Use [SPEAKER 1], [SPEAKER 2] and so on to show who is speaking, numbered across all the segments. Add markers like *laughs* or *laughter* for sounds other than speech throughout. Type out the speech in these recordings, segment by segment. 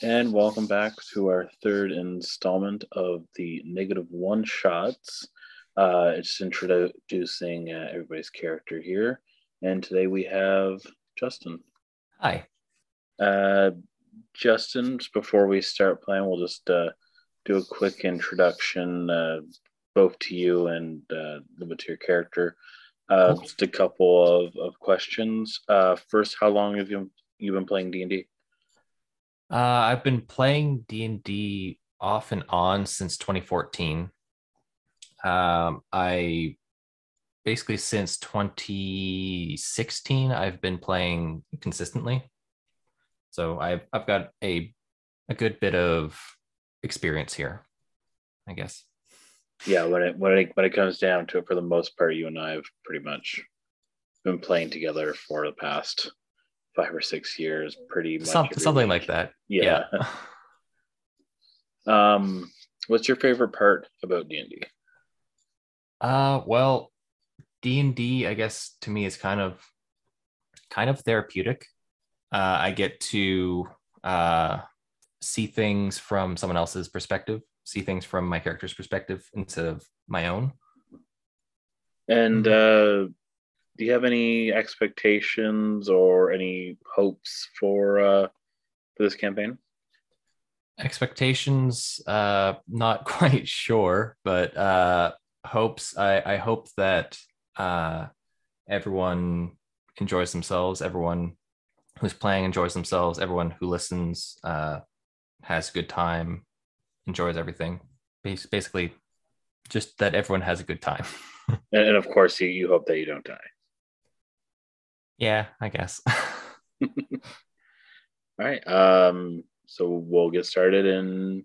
[SPEAKER 1] And welcome back to our third installment of the negative one shots. Uh, it's introducing uh, everybody's character here. And today we have Justin.
[SPEAKER 2] Hi.
[SPEAKER 1] Uh, Justin, just before we start playing, we'll just uh, do a quick introduction, uh, both to you and uh, a little bit to your character. Uh. Just a couple of, of questions. Uh, first, how long have you you been playing D and D?
[SPEAKER 2] Uh, I've been playing D&D off and on since 2014. Um, I basically since 2016 I've been playing consistently. So I've I've got a a good bit of experience here, I guess.
[SPEAKER 1] Yeah, when it when it when it comes down to it, for the most part, you and I have pretty much been playing together for the past five or six years, pretty much.
[SPEAKER 2] Some, something
[SPEAKER 1] week.
[SPEAKER 2] like that.
[SPEAKER 1] Yeah. *laughs* *laughs* Um, what's your favorite part about D and D?
[SPEAKER 2] Uh, well, D and D, I guess to me is kind of, kind of therapeutic. Uh, I get to uh, see things from someone else's perspective, see things from my character's perspective instead of my own.
[SPEAKER 1] And
[SPEAKER 2] Mm-hmm.
[SPEAKER 1] uh, do you have any expectations or any hopes for uh, for this campaign?
[SPEAKER 2] Expectations, uh, not *laughs* quite sure, but uh, hopes. I I hope that uh, everyone enjoys themselves. Everyone who's playing enjoys themselves. Everyone who listens uh, has a good time, enjoys everything. Basically, just that everyone has a good time. *laughs*
[SPEAKER 1] And, of course, you, you hope that you don't die.
[SPEAKER 2] Yeah, I guess. *laughs*
[SPEAKER 1] All right. Um, so we'll get started in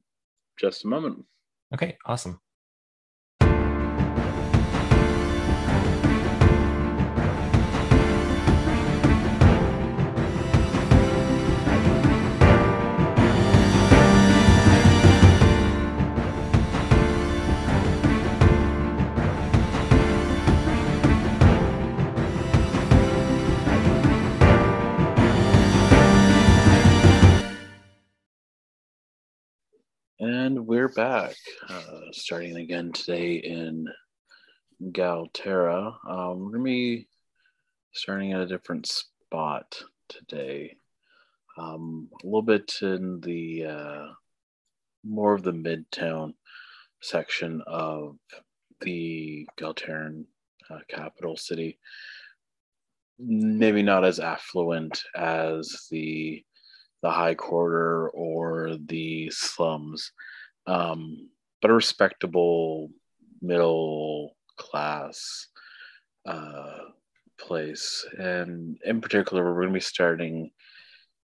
[SPEAKER 1] just a moment.
[SPEAKER 2] okay, awesome.
[SPEAKER 1] We're back, uh, starting again today in Galterra. Um, we're gonna be starting at a different spot today, um, a little bit in the uh, more of the midtown section of the Galterran uh, capital city. Maybe not as affluent as the the high quarter or the slums, um, but a respectable middle class uh, place. And in particular, we're going to be starting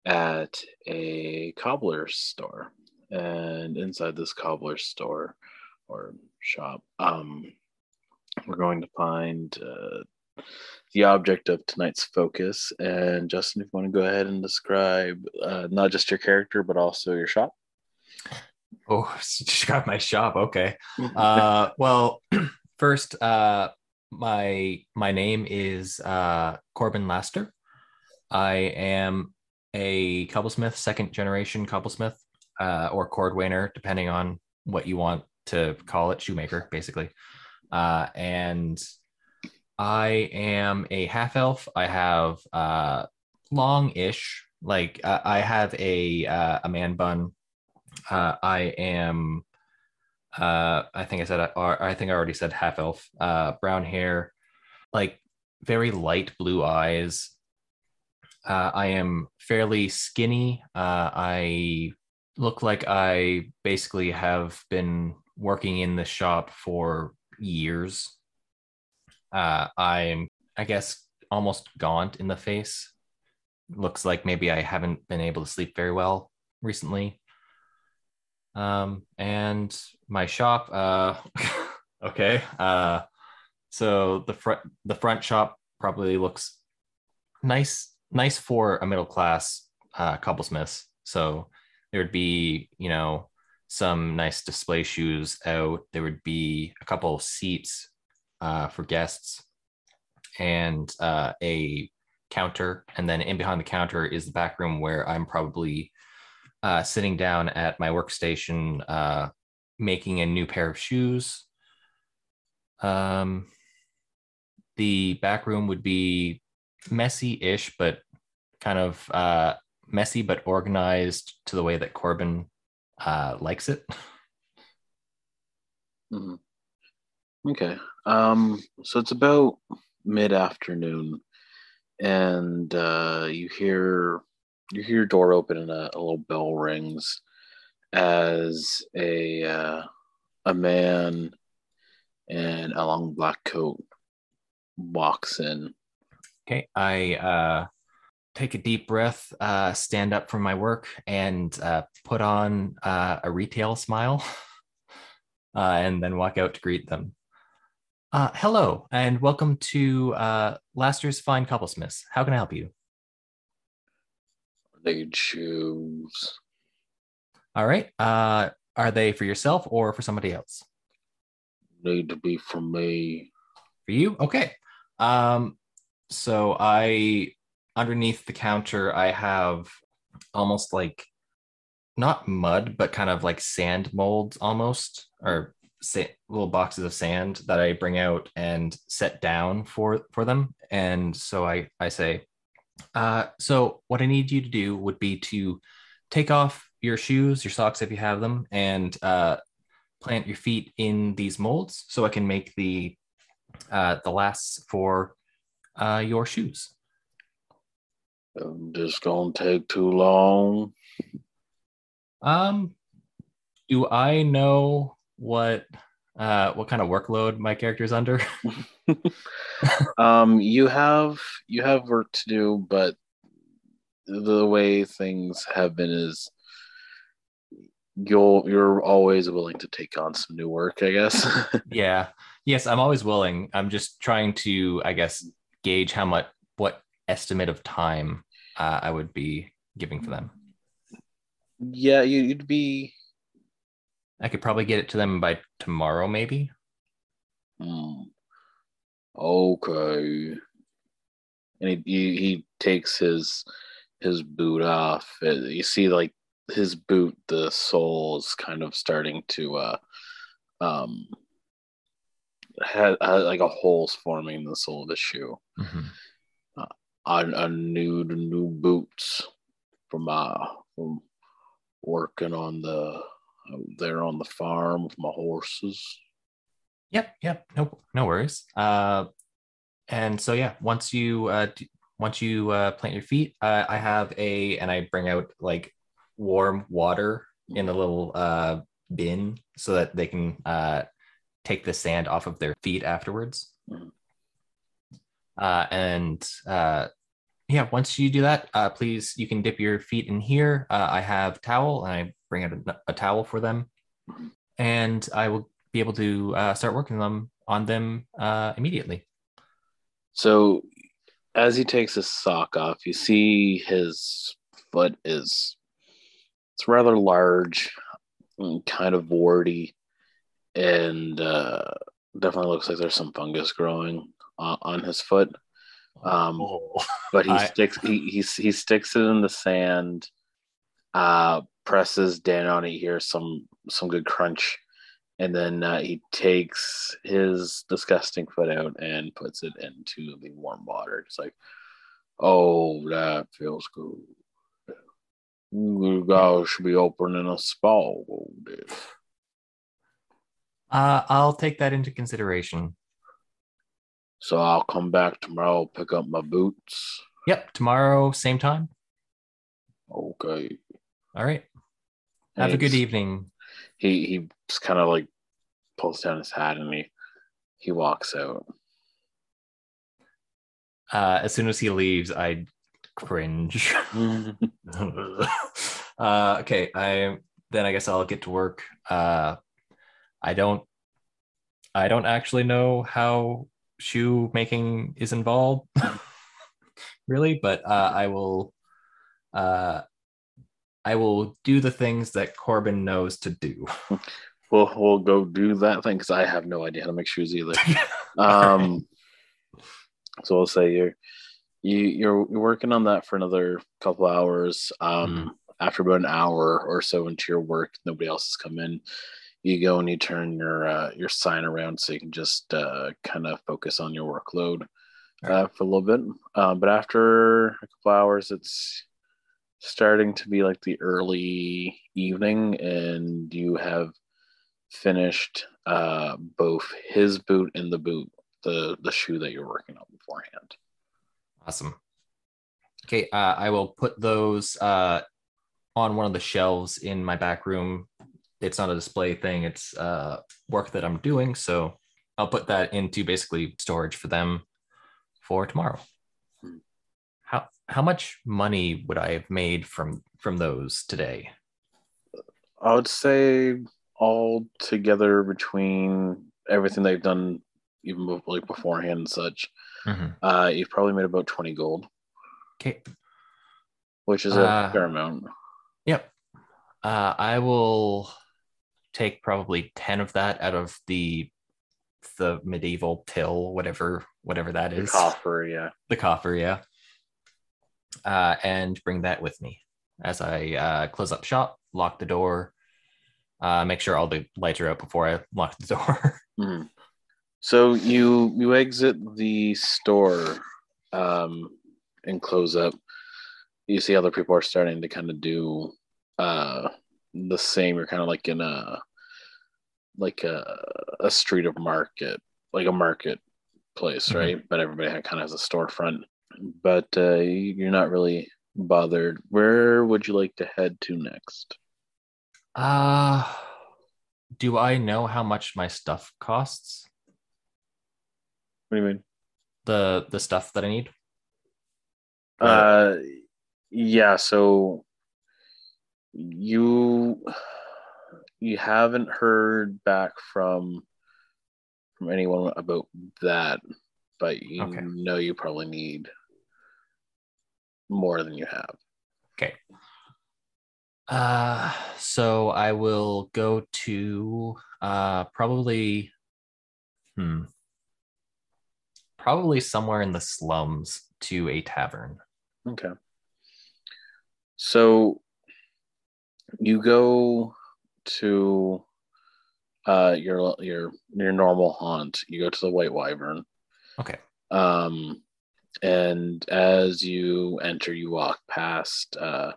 [SPEAKER 1] at a cobbler store. And inside this cobbler store or shop, um, we're going to find uh, the object of tonight's focus. And Justin, if you want to go ahead and describe uh, not just your character, but also your shop.
[SPEAKER 2] Oh, *laughs* just got my shop. Okay. uh well *clears throat* first uh my my name is uh Corbane laster i am a cobblesmith second generation cobblesmith uh or cordwainer depending on what you want to call it shoemaker basically uh and i am a half elf i have uh long-ish like uh, i have a uh, a man bun uh i am uh i think i said or i think i already said half elf. Uh brown hair like very light blue eyes. Uh i am fairly skinny. Uh i look like i basically have been working in the shop for years. Uh i'm i guess almost gaunt in the face. Looks like maybe i haven't been able to sleep very well recently um and my shop uh *laughs* okay uh so the front the front shop probably looks nice nice for a middle class uh cobblesmiths so there would be you know some nice display shoes out. There would be a couple of seats uh for guests and uh a counter. And then in behind the counter is the back room where i'm probably uh, sitting down at my workstation, uh, making a new pair of shoes. Um, the back room would be messy-ish, but kind of uh, messy but organized to the way that Corbane uh, likes it.
[SPEAKER 1] Mhm. Okay. Um, so it's about mid afternoon, and uh, you hear you hear your door open and a, a little bell rings as a uh, a man in a long black coat walks in.
[SPEAKER 2] Okay, I uh, take a deep breath, uh, stand up from my work, and uh, put on uh, a retail smile, *laughs* uh, and then walk out to greet them. Uh, hello, and welcome to uh, Laster's Fine Cobblesmiths. How can I help you?
[SPEAKER 1] They choose.
[SPEAKER 2] All right. Uh, are they for yourself or for somebody else?
[SPEAKER 1] Need to be for me.
[SPEAKER 2] For you? Okay. Um, so I underneath the counter I have almost like not mud, but kind of like sand molds almost, or sa- little boxes of sand that I bring out and set down for for them. And so I I say, uh, so what I need you to do would be to take off your shoes, your socks if you have them, and uh, plant your feet in these molds so I can make the uh, the lasts for uh, your shoes.
[SPEAKER 1] Um, This gonna take too long.
[SPEAKER 2] Um, do I know what uh what kind of workload my character is under? *laughs*
[SPEAKER 1] um, you have you have work to do, but the way things have been is you'll you're always willing to take on some new work, I guess. *laughs*
[SPEAKER 2] yeah. Yes, I'm always willing. I'm just trying to, I guess, gauge how much what estimate of time uh, I would be giving for them.
[SPEAKER 1] yeah, you, you'd be
[SPEAKER 2] I could probably get it to them by tomorrow, maybe.
[SPEAKER 1] hmm, okay. And he, he he takes his his boot off. Uh, You see, like his boot, the sole is kind of starting to uh um had, had like a holes forming in the sole of the shoe.
[SPEAKER 2] Mhm.
[SPEAKER 1] I, I new new boots from uh from working on the there on the farm with my horses.
[SPEAKER 2] Yep, yep. No, no worries. Uh, and so yeah, once you uh, d- once you uh, plant your feet, uh, I have a and I bring out like warm water in a little uh, bin so that they can uh, take the sand off of their feet afterwards.
[SPEAKER 1] Mhm.
[SPEAKER 2] Uh, and uh, yeah, once you do that, uh, please you can dip your feet in here. Uh, I have towel and I bring out a, a towel for them, and I will be able to uh, start working them on them uh, immediately.
[SPEAKER 1] So as he takes his sock off, you see his foot is it's rather large, kind of warty, and uh, definitely looks like there's some fungus growing uh, on his foot. Um, but he *laughs*
[SPEAKER 2] I-
[SPEAKER 1] sticks he, he he sticks it in the sand, uh, presses down on it. Hear some some good crunch, and then uh, he takes his disgusting foot out and puts it into the warm water. It's like, oh, that feels good. You guys should be opening a spa.
[SPEAKER 2] Uh, I'll take that into consideration.
[SPEAKER 1] So I'll come back tomorrow, pick up my boots.
[SPEAKER 2] Yep, tomorrow, same time.
[SPEAKER 1] Okay.
[SPEAKER 2] All right. Have a good evening.
[SPEAKER 1] he he just kind of like pulls down his hat and he he walks out.
[SPEAKER 2] Uh, as soon as he leaves, I cringe. *laughs* uh, okay, I then I guess I'll get to work. Uh, I don't, I don't actually know how shoe making is involved, *laughs* really, but uh, I will, uh, I will do the things that Corbane knows to do. *laughs*
[SPEAKER 1] we'll we'll go do that thing because I have no idea how to make shoes either. *laughs* Um, so we'll say you're you you're you're working on that for another couple hours. Um, after about an hour or so into your work, nobody else has come in. You go and you turn your uh, your sign around so you can just uh, kind of focus on your workload uh, for a little bit. Um, but after a couple hours, it's starting to be like the early evening, and you have finished uh, both his boot and the boot, the the shoe that you're working on beforehand.
[SPEAKER 2] Awesome. Okay, uh, I will put those uh, on one of the shelves in my back room. It's not a display thing; it's uh, work that I'm doing. So I'll put that into basically storage for them for tomorrow. How how much money would I have made from from those today?
[SPEAKER 1] I would say all together between everything they've done, even like beforehand and such,
[SPEAKER 2] Mhm.
[SPEAKER 1] uh, you've probably made about twenty gold,
[SPEAKER 2] Okay.
[SPEAKER 1] which is a
[SPEAKER 2] Uh,
[SPEAKER 1] fair amount.
[SPEAKER 2] Yep. Uh, I will take probably ten of that out of the the medieval till, whatever whatever that is The
[SPEAKER 1] coffer, yeah.
[SPEAKER 2] the coffer, yeah. Uh, and bring that with me as I uh, close up shop, lock the door, uh, make sure all the lights are out before I lock the door.
[SPEAKER 1] Mhm. *laughs* So you you exit the store um, and close up. You see other people are starting to kind of do uh, the same. You're kind of like in a like a, a street of market, like a market place,
[SPEAKER 2] Mhm.
[SPEAKER 1] right? But everybody kind of has a storefront. But uh, you're not really bothered. Where would you like to head to next?
[SPEAKER 2] uh, do I know how much my stuff costs?
[SPEAKER 1] What do you mean?
[SPEAKER 2] The the stuff that I need.
[SPEAKER 1] Uh, yeah. So you you haven't heard back from from anyone about that, but you
[SPEAKER 2] Okay.
[SPEAKER 1] know you probably need more than you have.
[SPEAKER 2] Okay. Uh, so I will go to uh probably hmm probably somewhere in the slums to a tavern.
[SPEAKER 1] Okay. So you go to uh your your your normal haunt. You go to the White Wyvern.
[SPEAKER 2] Okay.
[SPEAKER 1] Um and as you enter you walk past uh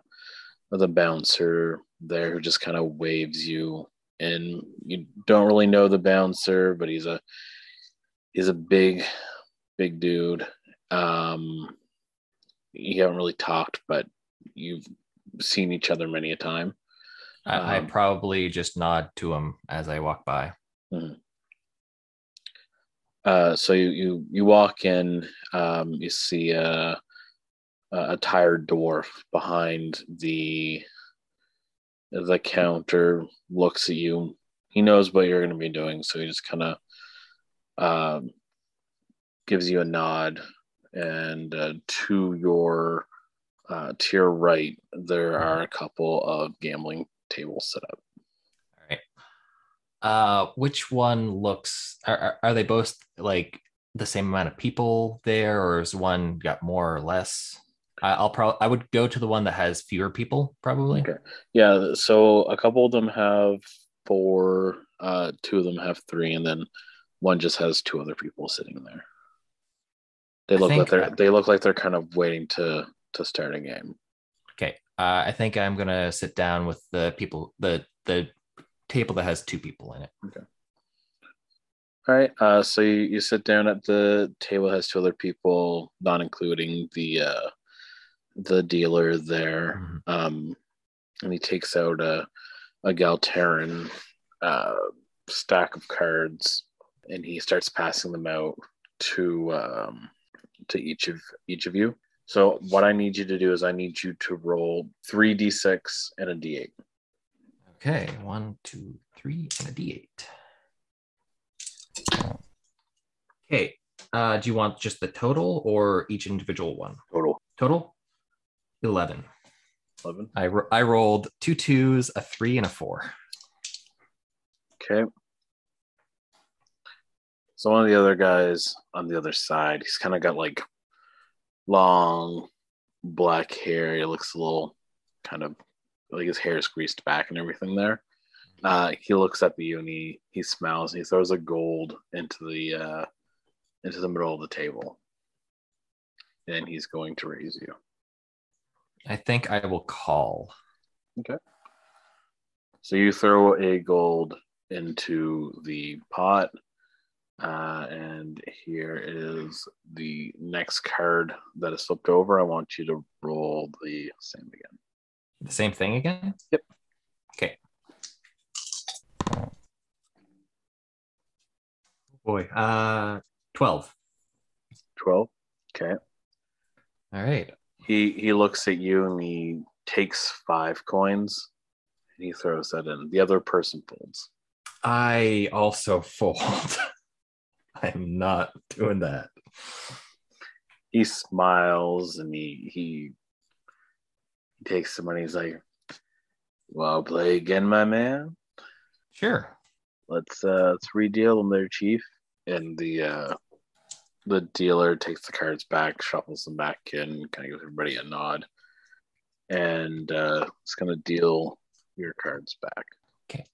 [SPEAKER 1] the bouncer there who just kind of waves you and you don't really know the bouncer but he's a he's a big big dude um you haven't really talked but you've seen each other many a time
[SPEAKER 2] I, I
[SPEAKER 1] Um,
[SPEAKER 2] probably just nod to him as I walk by.
[SPEAKER 1] uh so you you, you walk in um you see a a tired dwarf behind the the counter looks at you. He knows what you're going to be doing so he just kind of um gives you a nod. And uh, to your uh, to your right there are a couple of gambling tables set up
[SPEAKER 2] All right. Uh, which one looks? Are, are, are they both like the same amount of people there, or is one got more or less? I, I'll probably I would go to the one that has fewer people, probably.
[SPEAKER 1] Okay. Yeah, so a couple of them have four, uh, two of them have three, and then one just has two other people sitting there. They look like they're
[SPEAKER 2] I-
[SPEAKER 1] they look like they're kind of waiting to to start a game.
[SPEAKER 2] Okay. Uh, I think I'm gonna sit down with the people the the table that has two people in it. Okay.
[SPEAKER 1] All right. Uh, so you, you sit down at the table has two other people, not including the uh, the dealer there.
[SPEAKER 2] Mhm.
[SPEAKER 1] Um, and he takes out a a Galterran uh, stack of cards, and he starts passing them out to um, to each of each of you. So what I need you to do is I need you to roll three d6 and a d8.
[SPEAKER 2] Okay, one, two, three, and a D8. Okay. Uh, do you want just the total or each individual one?
[SPEAKER 1] Total
[SPEAKER 2] Total? 11.
[SPEAKER 1] eleven.
[SPEAKER 2] I, ro- I rolled two twos, a three, and a four.
[SPEAKER 1] Okay. So one of the other guys on the other side, he's kind of got like long black hair. He looks a little kind of like his hair is greased back and everything there. Uh, he looks up at you and he he smiles and he throws a gold into the uh, into the middle of the table, and he's going to raise you.
[SPEAKER 2] I think I will call. Okay.
[SPEAKER 1] So you throw a gold into the pot, uh, and here is the next card that is flipped over. I want you to roll the same again.
[SPEAKER 2] The same thing again?
[SPEAKER 1] Yep.
[SPEAKER 2] Okay. Boy, uh 12.
[SPEAKER 1] Twelve. Okay.
[SPEAKER 2] All right.
[SPEAKER 1] He he looks at you and he takes five coins and he throws that in. The other person folds.
[SPEAKER 2] I also *laughs* fold. *laughs* I'm not doing that.
[SPEAKER 1] He smiles and he he, he takes the money. He's like, "Well, play again, my man.
[SPEAKER 2] Sure.
[SPEAKER 1] Let's uh let's redeal them there, chief." And the uh the dealer takes the cards back, shuffles them back in, kind of gives everybody a nod, and uh, it's gonna deal your cards back.
[SPEAKER 2] Okay.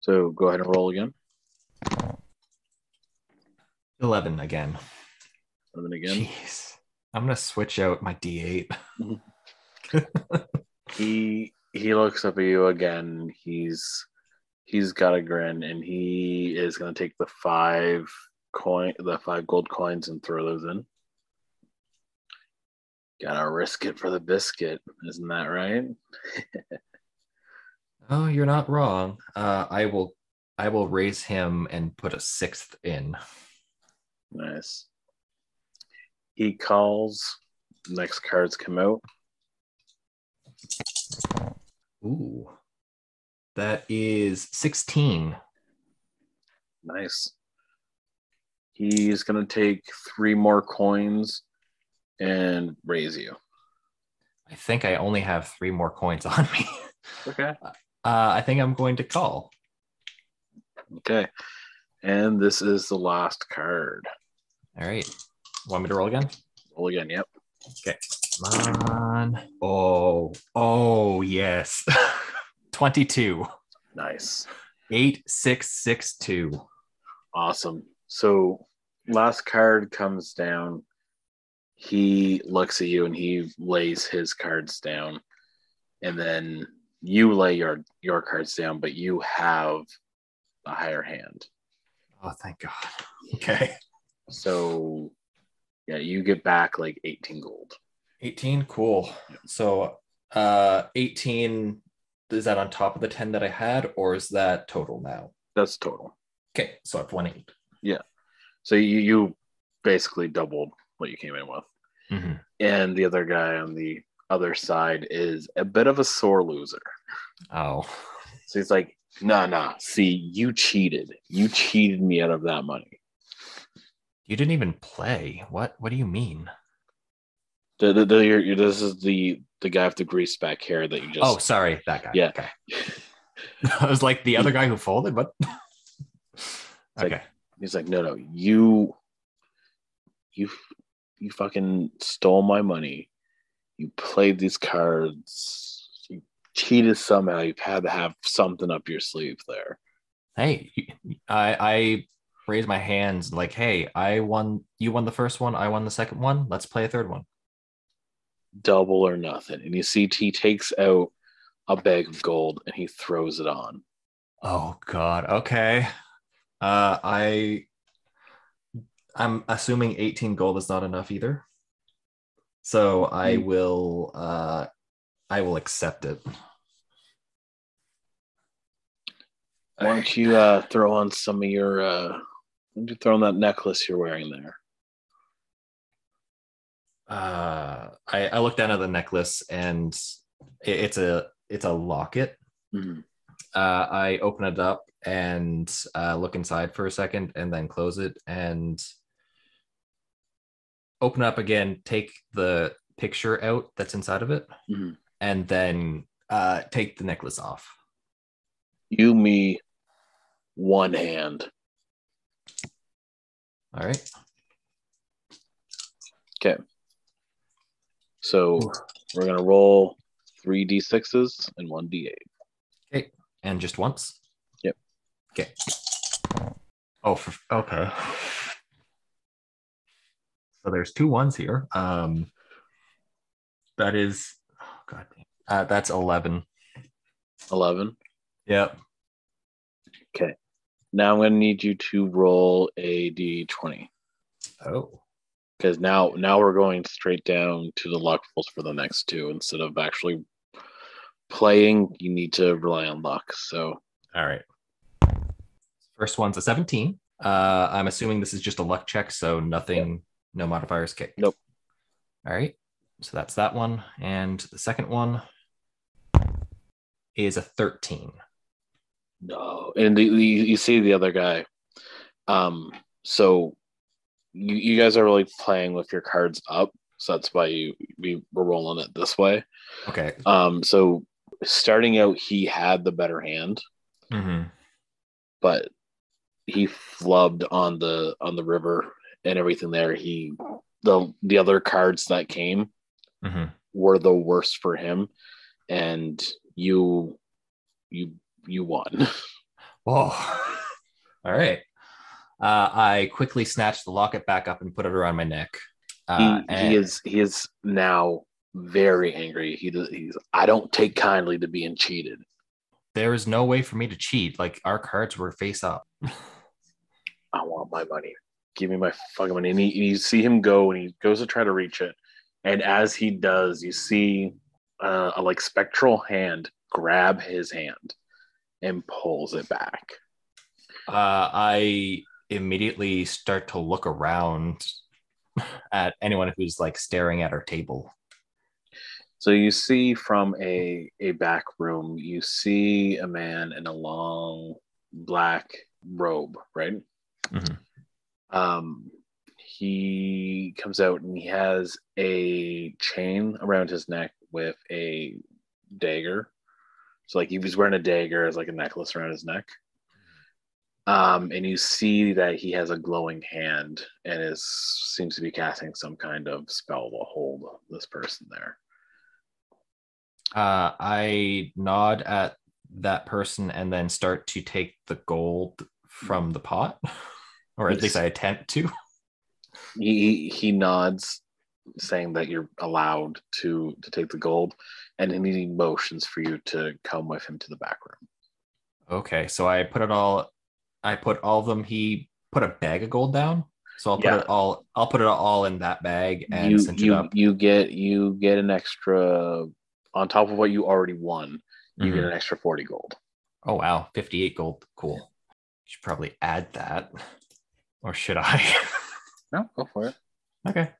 [SPEAKER 1] So go ahead and roll again.
[SPEAKER 2] 11 again.
[SPEAKER 1] And then again.
[SPEAKER 2] Jeez. I'm going to switch out my D8. *laughs*
[SPEAKER 1] he he looks up at you again. He's he's got a grin and he is gonna take the five coin the five gold coins and throw those in. Gotta risk it for the biscuit, isn't that right? *laughs*
[SPEAKER 2] Oh, you're not wrong. Uh, I will I will raise him and put a sixth in.
[SPEAKER 1] Nice. He calls. Next cards come out.
[SPEAKER 2] Ooh. That is 16.
[SPEAKER 1] Nice. He's gonna take three more coins and raise you.
[SPEAKER 2] I think I only have three more coins *laughs* on me.
[SPEAKER 1] Okay.
[SPEAKER 2] Uh, I think I'm going to call.
[SPEAKER 1] Okay. And this is the last card.
[SPEAKER 2] All right. Want me to roll again?
[SPEAKER 1] Roll again. Yep. Okay.
[SPEAKER 2] Come on. Oh, oh, yes. *laughs* 22.
[SPEAKER 1] Nice.
[SPEAKER 2] 8662.
[SPEAKER 1] Awesome. So last card comes down. He looks at you and he lays his cards down. And then you lay your your cards down, but you have a higher hand.
[SPEAKER 2] Oh, thank God. Okay.
[SPEAKER 1] So yeah, you get back like 18 gold.
[SPEAKER 2] 18. Cool. So, uh, 18 is that on top of the 10 that I had, or is that total now?
[SPEAKER 1] That's total.
[SPEAKER 2] Okay. So I've won eight. Yeah.
[SPEAKER 1] So you, you basically doubled what you came in with.
[SPEAKER 2] Mhm.
[SPEAKER 1] And the other guy on the other side is a bit of a sore loser.
[SPEAKER 2] Oh,
[SPEAKER 1] So he's like, nah, nah, see, you cheated. You cheated me out of that money.
[SPEAKER 2] You didn't even play. What? What do you mean?
[SPEAKER 1] The, the, the, this is the the guy with the grease back hair that you just.
[SPEAKER 2] oh, sorry. That guy.
[SPEAKER 1] Yeah.
[SPEAKER 2] Okay. *laughs* I was like the other guy who folded. What? *laughs*
[SPEAKER 1] like-
[SPEAKER 2] okay.
[SPEAKER 1] He's like, no, no, you, you, you fucking stole my money. You played these cards. You cheated somehow. You've had to have something up your sleeve there.
[SPEAKER 2] hey i i raise my hands like hey i won you won the first one i won the second one let's play a third one
[SPEAKER 1] Double or nothing. And you see, he takes out a bag of gold and he throws it on.
[SPEAKER 2] oh god okay uh i i'm assuming 18 gold is not enough either so i
[SPEAKER 1] Hmm.
[SPEAKER 2] will uh i will accept it
[SPEAKER 1] Why don't you uh, throw on some of your? Uh, you throw on that necklace you're wearing there?
[SPEAKER 2] uh i i look down at the necklace and it, it's a it's a locket
[SPEAKER 1] Mhm.
[SPEAKER 2] uh, I open it up and uh, look inside for a second and then close it and open up again, take the picture out that's inside of it,
[SPEAKER 1] Mhm.
[SPEAKER 2] and then uh, take the necklace off.
[SPEAKER 1] You, me, one hand.
[SPEAKER 2] All right. Okay.
[SPEAKER 1] So we're gonna roll three d6s and one d8.
[SPEAKER 2] Okay. And just once?
[SPEAKER 1] Yep.
[SPEAKER 2] Okay. Oh, for, okay. So there's two ones here. Um, that is, oh god, damn. uh, that's eleven.
[SPEAKER 1] 11.
[SPEAKER 2] Yep.
[SPEAKER 1] Now I'm going to need you to roll a d20
[SPEAKER 2] Oh.
[SPEAKER 1] because now now we're going straight down to the luck rolls for the next two instead of actually playing. You need to rely on luck. So
[SPEAKER 2] All right. First one's a 17. Uh, I'm assuming this is just a luck check, so nothing, no modifiers. Okay.
[SPEAKER 1] Nope.
[SPEAKER 2] All right. So that's that one. And the second one is a 13.
[SPEAKER 1] No, and the, the, you see the other guy. Um, so you you guys are really playing with your cards up, so that's why you we were rolling it this way.
[SPEAKER 2] Okay.
[SPEAKER 1] Um, so starting out, he had the better hand.
[SPEAKER 2] hmm
[SPEAKER 1] but he flubbed on the on the river and everything there he the the other cards that came
[SPEAKER 2] hmm
[SPEAKER 1] were the worst for him and you you you won
[SPEAKER 2] Oh, *laughs* All right. Uh, I quickly snatched the locket back up and put it around my neck. Uh,
[SPEAKER 1] he,
[SPEAKER 2] and-
[SPEAKER 1] he is he is now very angry he does he's i don't take kindly to being cheated
[SPEAKER 2] there is no way for me to cheat. Like our cards were face up. *laughs*
[SPEAKER 1] i want my money give me my fucking money and, he, and you see him go and he goes to try to reach it and as he does you see uh, a like spectral hand grab his hand and pulls it back
[SPEAKER 2] Uh, I immediately start to look around at anyone who's like staring at our table.
[SPEAKER 1] so you see from a a back room you see a man in a long black robe right
[SPEAKER 2] Mhm.
[SPEAKER 1] um he comes out and he has a chain around his neck with a dagger so like he was wearing a dagger as like a necklace around his neck um and you see that he has a glowing hand and is seems to be casting some kind of spell to hold this person there
[SPEAKER 2] Uh, I nod at that person and then start to take the gold from the pot, *laughs* or at
[SPEAKER 1] Yes.
[SPEAKER 2] least I attempt to. *laughs*
[SPEAKER 1] he he- he nods saying that you're allowed to to take the gold and he motions for you to come with him to the back room
[SPEAKER 2] Okay, so I put it all. I put all of them. He put a bag of gold down, so I'll put
[SPEAKER 1] Yeah.
[SPEAKER 2] it all. I'll put it all in that bag and
[SPEAKER 1] you
[SPEAKER 2] cinch it up.
[SPEAKER 1] you get you get an extra on top of what you already won you
[SPEAKER 2] Mhm.
[SPEAKER 1] get an extra 40 gold
[SPEAKER 2] Oh wow, fifty-eight gold. Cool. Should probably add that, or should I? *laughs*
[SPEAKER 1] no go for it
[SPEAKER 2] okay.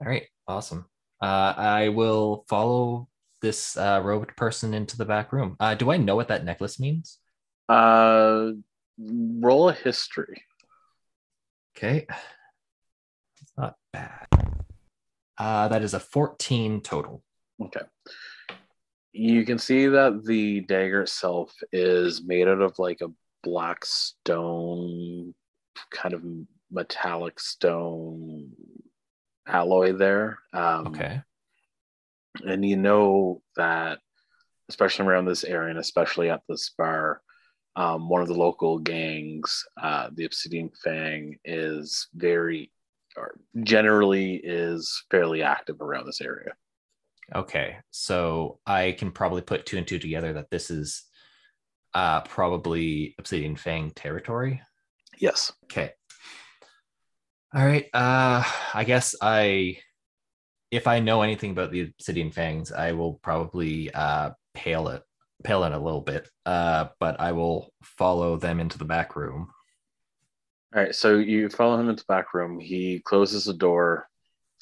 [SPEAKER 2] All right. Awesome. Uh, I will follow this uh, robed person into the back room. Uh, do I know what that necklace means?
[SPEAKER 1] uh roll a history
[SPEAKER 2] Okay. It's not bad. Uh, that is a 14 total.
[SPEAKER 1] okay you can see that the dagger itself is made out of like a black stone kind of metallic stone alloy there um,
[SPEAKER 2] Okay.
[SPEAKER 1] and you know that especially around this area and especially at this bar um, one of the local gangs uh, the obsidian fang is very or generally is fairly active around this area
[SPEAKER 2] Okay. So I can probably put two and two together that this is uh, probably Obsidian Fang territory.
[SPEAKER 1] yes
[SPEAKER 2] Okay. All right. Uh, I guess I, if I know anything about the Obsidian Fangs, I will probably uh, pale it, pale it a little bit. Uh, but I will follow them into the back room.
[SPEAKER 1] all right so you follow him into the back room he closes the door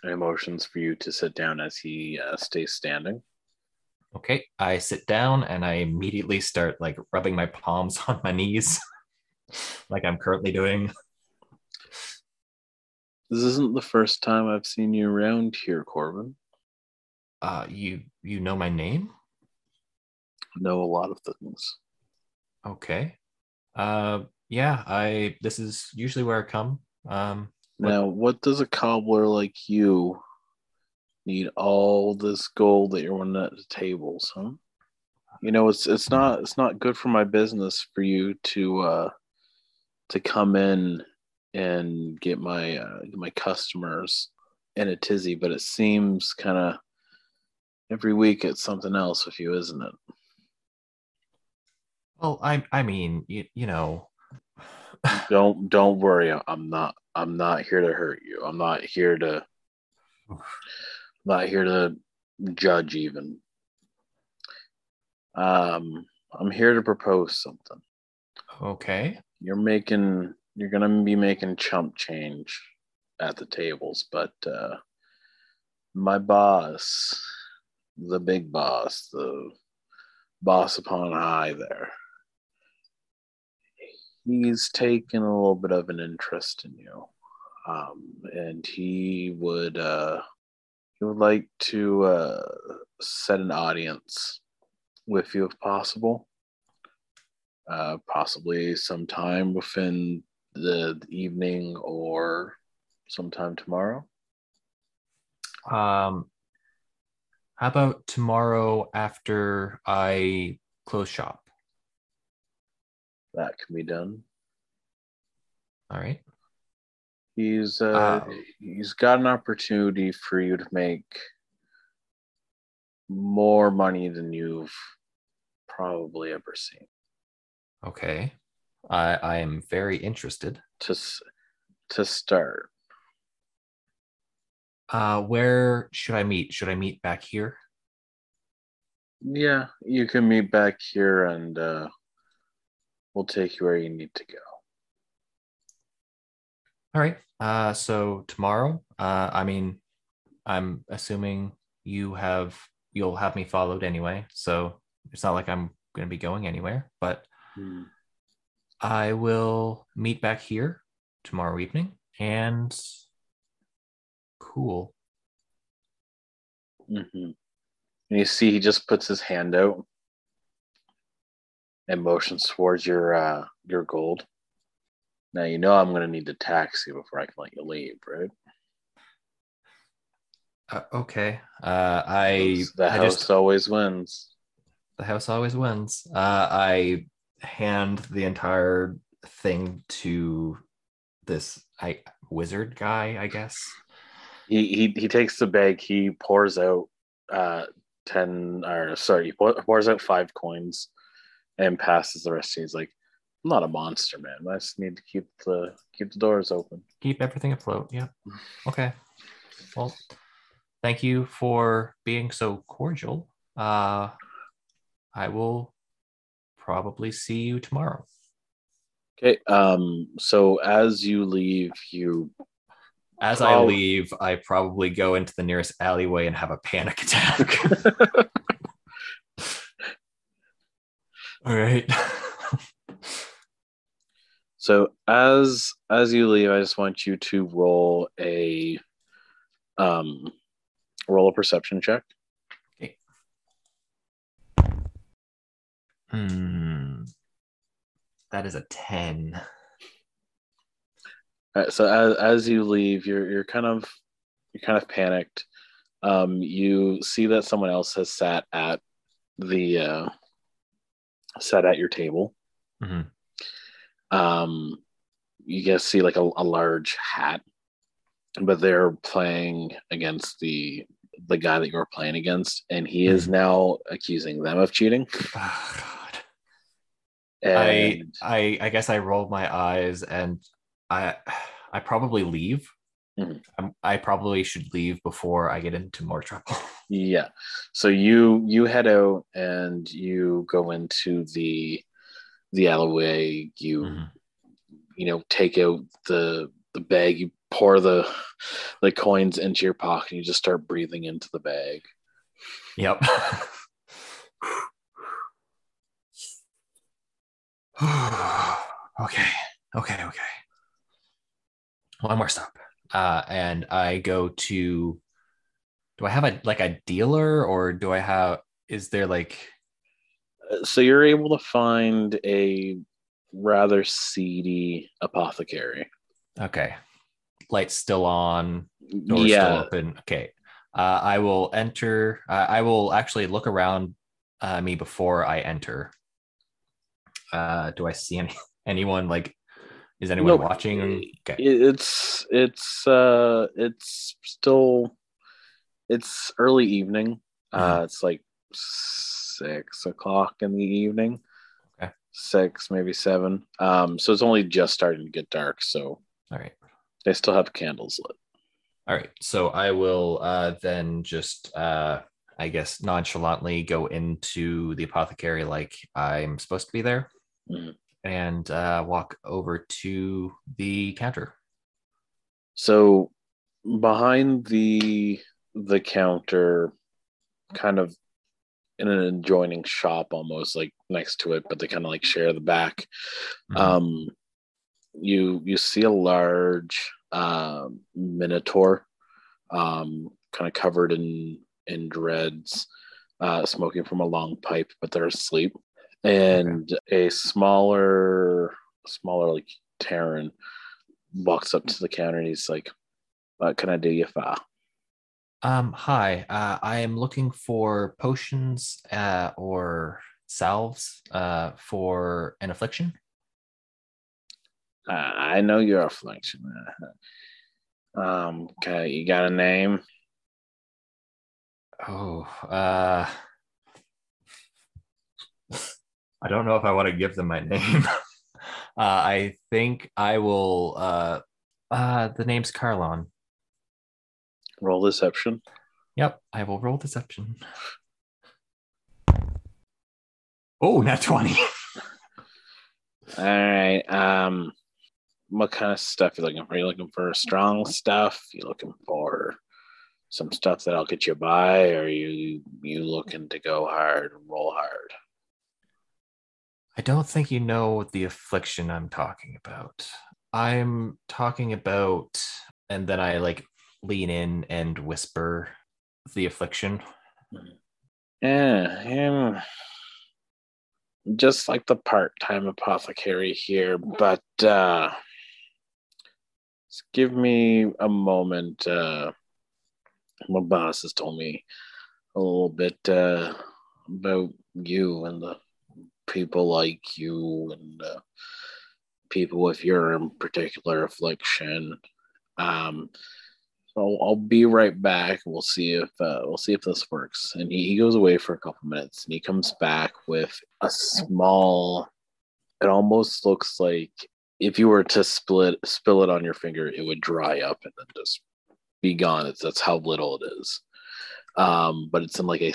[SPEAKER 1] and motions for you to sit down as he uh, stays standing
[SPEAKER 2] Okay. I sit down and I immediately start like rubbing my palms *laughs* on my knees, like I'm currently doing.
[SPEAKER 1] This isn't the first time i've seen you around here Corbane
[SPEAKER 2] Uh, you you know my name?
[SPEAKER 1] I know a lot of things
[SPEAKER 2] Okay. Uh, yeah. I this is usually where I come. Um, What-
[SPEAKER 1] Now, what does a cobbler like you need all this gold that you're winning at the tables, huh? You know, it's it's not it's not good for my business for you to uh to come in and get my uh, my customers in a tizzy, but it seems kind of every week it's something else with you, isn't it?
[SPEAKER 2] Well, I I mean, you, you know, *laughs*
[SPEAKER 1] don't don't worry. I'm not I'm not here to hurt you. I'm not here to *sighs* not here to judge even. Um I'm here to propose something.
[SPEAKER 2] Okay.
[SPEAKER 1] You're making you're gonna be making chump change at the tables, but uh my boss, the big boss, the boss upon high there he's taken a little bit of an interest in you, um, and he would uh, he would like to uh, set an audience with you if possible. Uh, possibly sometime within the evening or sometime tomorrow.
[SPEAKER 2] Um, how about tomorrow after I close shop?
[SPEAKER 1] that can be done.
[SPEAKER 2] All right.
[SPEAKER 1] He's uh, uh, he's got an opportunity for you to make more money than you've probably ever seen.
[SPEAKER 2] Okay. I I am very interested.
[SPEAKER 1] To to start.
[SPEAKER 2] Uh where should I meet? Should I meet back here?
[SPEAKER 1] Yeah, you can meet back here and uh we'll take you where you need to go.
[SPEAKER 2] All right. Uh, so tomorrow, uh, I mean, I'm assuming you have you'll have me followed anyway, so it's not like I'm going to be going anywhere. But hmm. I will meet back here tomorrow evening, and cool.
[SPEAKER 1] Mm-hmm. And you see, he just puts his hand out and motions towards your uh, your gold. Now you know I'm going to need to tax you before I can let you leave, right?
[SPEAKER 2] Uh, okay. Uh, I
[SPEAKER 1] the house I just, always wins.
[SPEAKER 2] The house always wins. Uh, I hand the entire thing to this I wizard guy, I guess.
[SPEAKER 1] He he he takes the bag. He pours out uh ten or sorry, he pours out five coins and passes the rest. He's like, I'm not a monster, man. I just need to keep the keep the doors open.
[SPEAKER 2] Keep everything afloat. Yeah. Okay. Well, thank you for being so cordial. Uh, I will probably see you tomorrow.
[SPEAKER 1] Okay. Um. So as you leave, you.
[SPEAKER 2] As I leave, I probably go into the nearest alleyway and have a panic attack. *laughs* All right.
[SPEAKER 1] so as as you leave, I just want you to roll a um roll a perception check.
[SPEAKER 2] Hmm. That is a 10.
[SPEAKER 1] so as as you leave, you're you're kind of you're kind of panicked. Um, you see that someone else has sat at the uh, set at your table. Mm-hmm. Um, you guys see like a, a large hat, but they're playing against the the guy that you were playing against, and he is mm-hmm. now accusing them of cheating. *sighs* *sighs* *sighs*
[SPEAKER 2] And... I I I guess I rolled my eyes and I *sighs* I probably leave. Mm-hmm. I probably should leave before I get into more trouble. *laughs*
[SPEAKER 1] yeah. So you you head out and you go into the the alleyway. You mm-hmm. you know take out the the bag. You pour the the coins into your pocket. And you just start breathing into the bag.
[SPEAKER 2] Yep. *laughs* *sighs* okay. Okay. Okay. One more stop uh, and I go to. Do I have a like a dealer, or do I have? Is there like?
[SPEAKER 1] Uh, so you're able to find a rather seedy apothecary.
[SPEAKER 2] Okay, lights still on. Doors yeah. still open. Okay, Uh, I will enter. Uh, I will actually look around uh, me before I enter. Uh, do I see any *laughs* anyone like? Is anyone watching? Okay.
[SPEAKER 1] It's it's uh it's still it's early evening. Uh it's like six o'clock in the evening.
[SPEAKER 2] Okay.
[SPEAKER 1] Six, maybe seven. Um, so it's only just starting to get dark, so
[SPEAKER 2] All right.
[SPEAKER 1] they still have candles lit.
[SPEAKER 2] All right. So I will uh, then just, uh, I guess, nonchalantly go into the apothecary like I'm supposed to be there
[SPEAKER 1] Mhm.
[SPEAKER 2] and uh, walk over to the counter.
[SPEAKER 1] So behind the the counter, kind of in an adjoining shop almost like next to it, but they kind of like share the back.
[SPEAKER 2] Mhm.
[SPEAKER 1] Um you you see a large um minotaur um kind of covered in in dreads uh smoking from a long pipe but they're asleep and a smaller smaller like Terran walks up to the counter and he's like what can I do you for
[SPEAKER 2] Um, hi. Uh, I am looking for potions uh, or salves uh, for an affliction.
[SPEAKER 1] uh, I know your affliction. *laughs* um okay you got a name
[SPEAKER 2] Oh, uh, I don't know if I want to give them my *laughs* name. uh, I think I will. Uh, uh, the name's Carlon.
[SPEAKER 1] roll deception
[SPEAKER 2] Yep, I will roll deception. Oh, not 20. *laughs*
[SPEAKER 1] All right. Um, what kind of stuff you looking for? Are you looking for strong stuff? You looking for some stuff that I'll get you by, or you you looking to go hard and roll hard?
[SPEAKER 2] I don't think you know the affliction I'm talking about. I'm talking about, and then I like lean in and whisper the affliction.
[SPEAKER 1] Yeah, him. Just like the part-time apothecary here, but uh, give me a moment. Uh, my boss has told me a little bit uh, about you and the people like you and uh, people with your particular affliction. Um, so I'll be right back. We'll see if uh, we'll see if this works. And he, he goes away for a couple minutes, and he comes back with a small. It almost looks like if you were to split spill it on your finger, it would dry up and then just be gone. It's that's how little it is. Um, but it's in like a,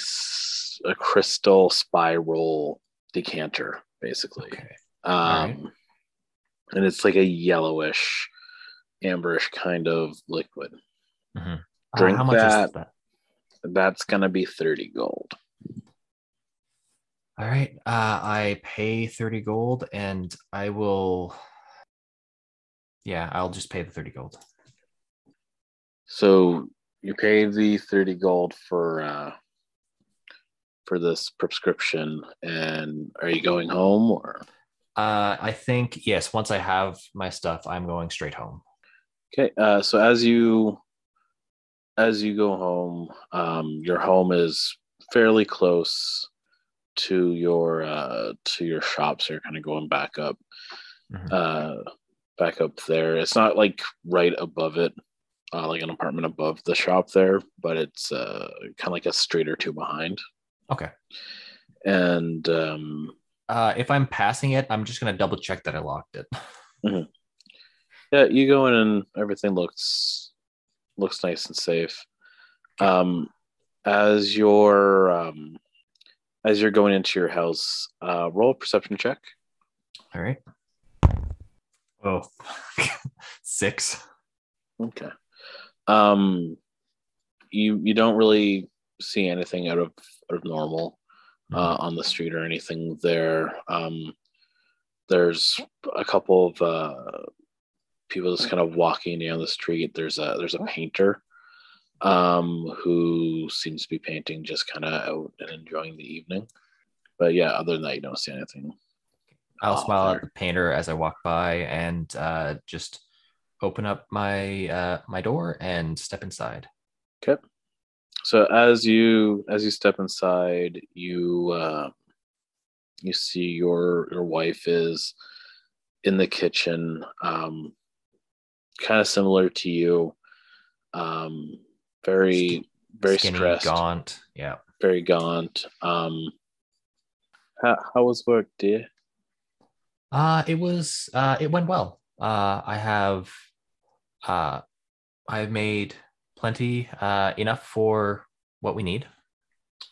[SPEAKER 1] a crystal spiral decanter, basically.
[SPEAKER 2] Okay.
[SPEAKER 1] Um,
[SPEAKER 2] Alright.
[SPEAKER 1] and it's like a yellowish, amberish kind of liquid.
[SPEAKER 2] Uh,
[SPEAKER 1] Drink
[SPEAKER 2] how much
[SPEAKER 1] that.
[SPEAKER 2] is that?
[SPEAKER 1] That's gonna be 30 gold.
[SPEAKER 2] All right. Uh, I pay 30 gold and I will. Yeah, I'll just pay the 30 gold.
[SPEAKER 1] So you pay the 30 gold for uh for this prescription and are you going home or
[SPEAKER 2] Uh, I think, yes, once I have my stuff, I'm going straight home.
[SPEAKER 1] okay uh so as you as you go home um your home is fairly close to your uh to your shop so you're kind of going back up
[SPEAKER 2] Mhm.
[SPEAKER 1] uh back up there it's not like right above it uh, like an apartment above the shop there but it's uh kind of like a street or two behind
[SPEAKER 2] Okay.
[SPEAKER 1] and um
[SPEAKER 2] Uh, if I'm passing it, I'm just going to double check that I locked it. *laughs*
[SPEAKER 1] yeah you go in and everything looks looks nice and safe um as you're um as you're going into your house uh roll a perception check
[SPEAKER 2] All right. Oh, *laughs* six.
[SPEAKER 1] okay um you you don't really see anything out of out of normal uh, on the street or anything there um there's a couple of uh people just kind of walking down the street there's a there's a painter um who seems to be painting just kind of out and enjoying the evening but yeah other than that you don't see anything
[SPEAKER 2] I'll
[SPEAKER 1] Oh,
[SPEAKER 2] smile
[SPEAKER 1] there.
[SPEAKER 2] at the painter as I walk by and uh, just open up my uh, my door and step inside.
[SPEAKER 1] Okay. So as you as you step inside, you uh, you see your your wife is in the kitchen, um, kind of similar to you, um, very very
[SPEAKER 2] Skinny,
[SPEAKER 1] stressed,
[SPEAKER 2] gaunt. Yeah.
[SPEAKER 1] very gaunt. Um, how how was work, dear?
[SPEAKER 2] Uh, it was uh, it went well. Uh, I have uh, I've made plenty uh, enough for what we need.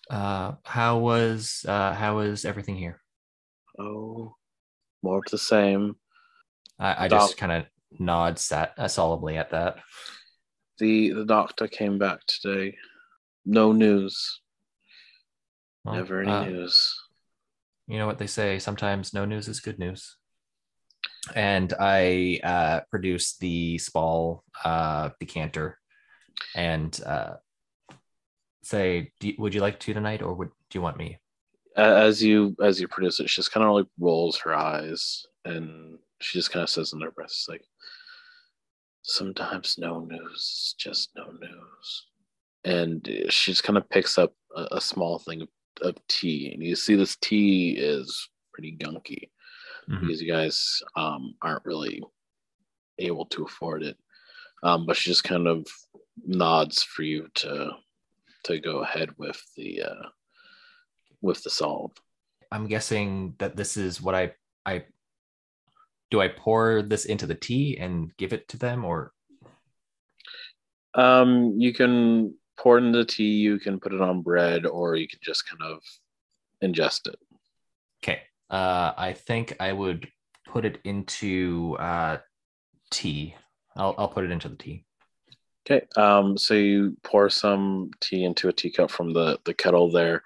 [SPEAKER 2] Uh, how was uh, how was everything here?
[SPEAKER 1] Oh, more of the same.
[SPEAKER 2] I, I just kind of nod sat uh, solemnly at that.
[SPEAKER 1] The the doctor came back today. No news.
[SPEAKER 2] Well,
[SPEAKER 1] Never any
[SPEAKER 2] uh,
[SPEAKER 1] news.
[SPEAKER 2] you know what they say sometimes no news is good news and i uh produced the spall uh decanter and uh say do, would you like to tonight or would do you want me
[SPEAKER 1] As you as you produce it, she just kind of like rolls her eyes and she just kind of says under her breath, it's like, "Sometimes no news, is just no news." And she just kind of picks up a, a small thing of, of tea, and you see this tea is pretty gunky.
[SPEAKER 2] Mhm.
[SPEAKER 1] because you guys um, aren't really able to afford it. Um, but she just kind of nods for you to to go ahead with the uh, with the solve.
[SPEAKER 2] i'm guessing that this is what i i do i pour this into the tea and give it to them or
[SPEAKER 1] Um, you can pour it into tea, you can put it on bread, or you can just kind of ingest it.
[SPEAKER 2] okay uh i think i would put it into uh tea i'll, I'll put it into the tea
[SPEAKER 1] Okay. Um, so you pour some tea into a teacup from the the kettle there,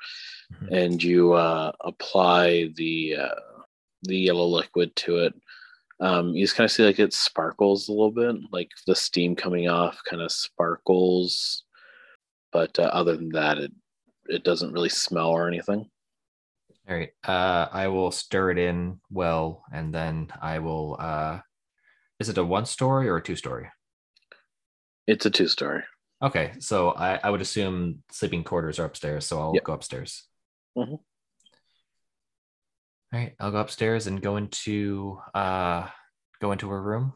[SPEAKER 2] Mhm.
[SPEAKER 1] and you uh, apply the uh, the yellow liquid to it. Um, you just kind of see like it sparkles a little bit, like the steam coming off kind of sparkles, but uh, other than that, it it doesn't really smell or anything.
[SPEAKER 2] All right. Uh, I will stir it in well, and then I will. Uh, is it a one story or a two story?
[SPEAKER 1] It's a two story.
[SPEAKER 2] Okay, so I, I would assume sleeping quarters are upstairs, so I'll
[SPEAKER 1] Yep.
[SPEAKER 2] go upstairs.
[SPEAKER 1] Mhm.
[SPEAKER 2] All right, I'll go upstairs and go into uh go into her room.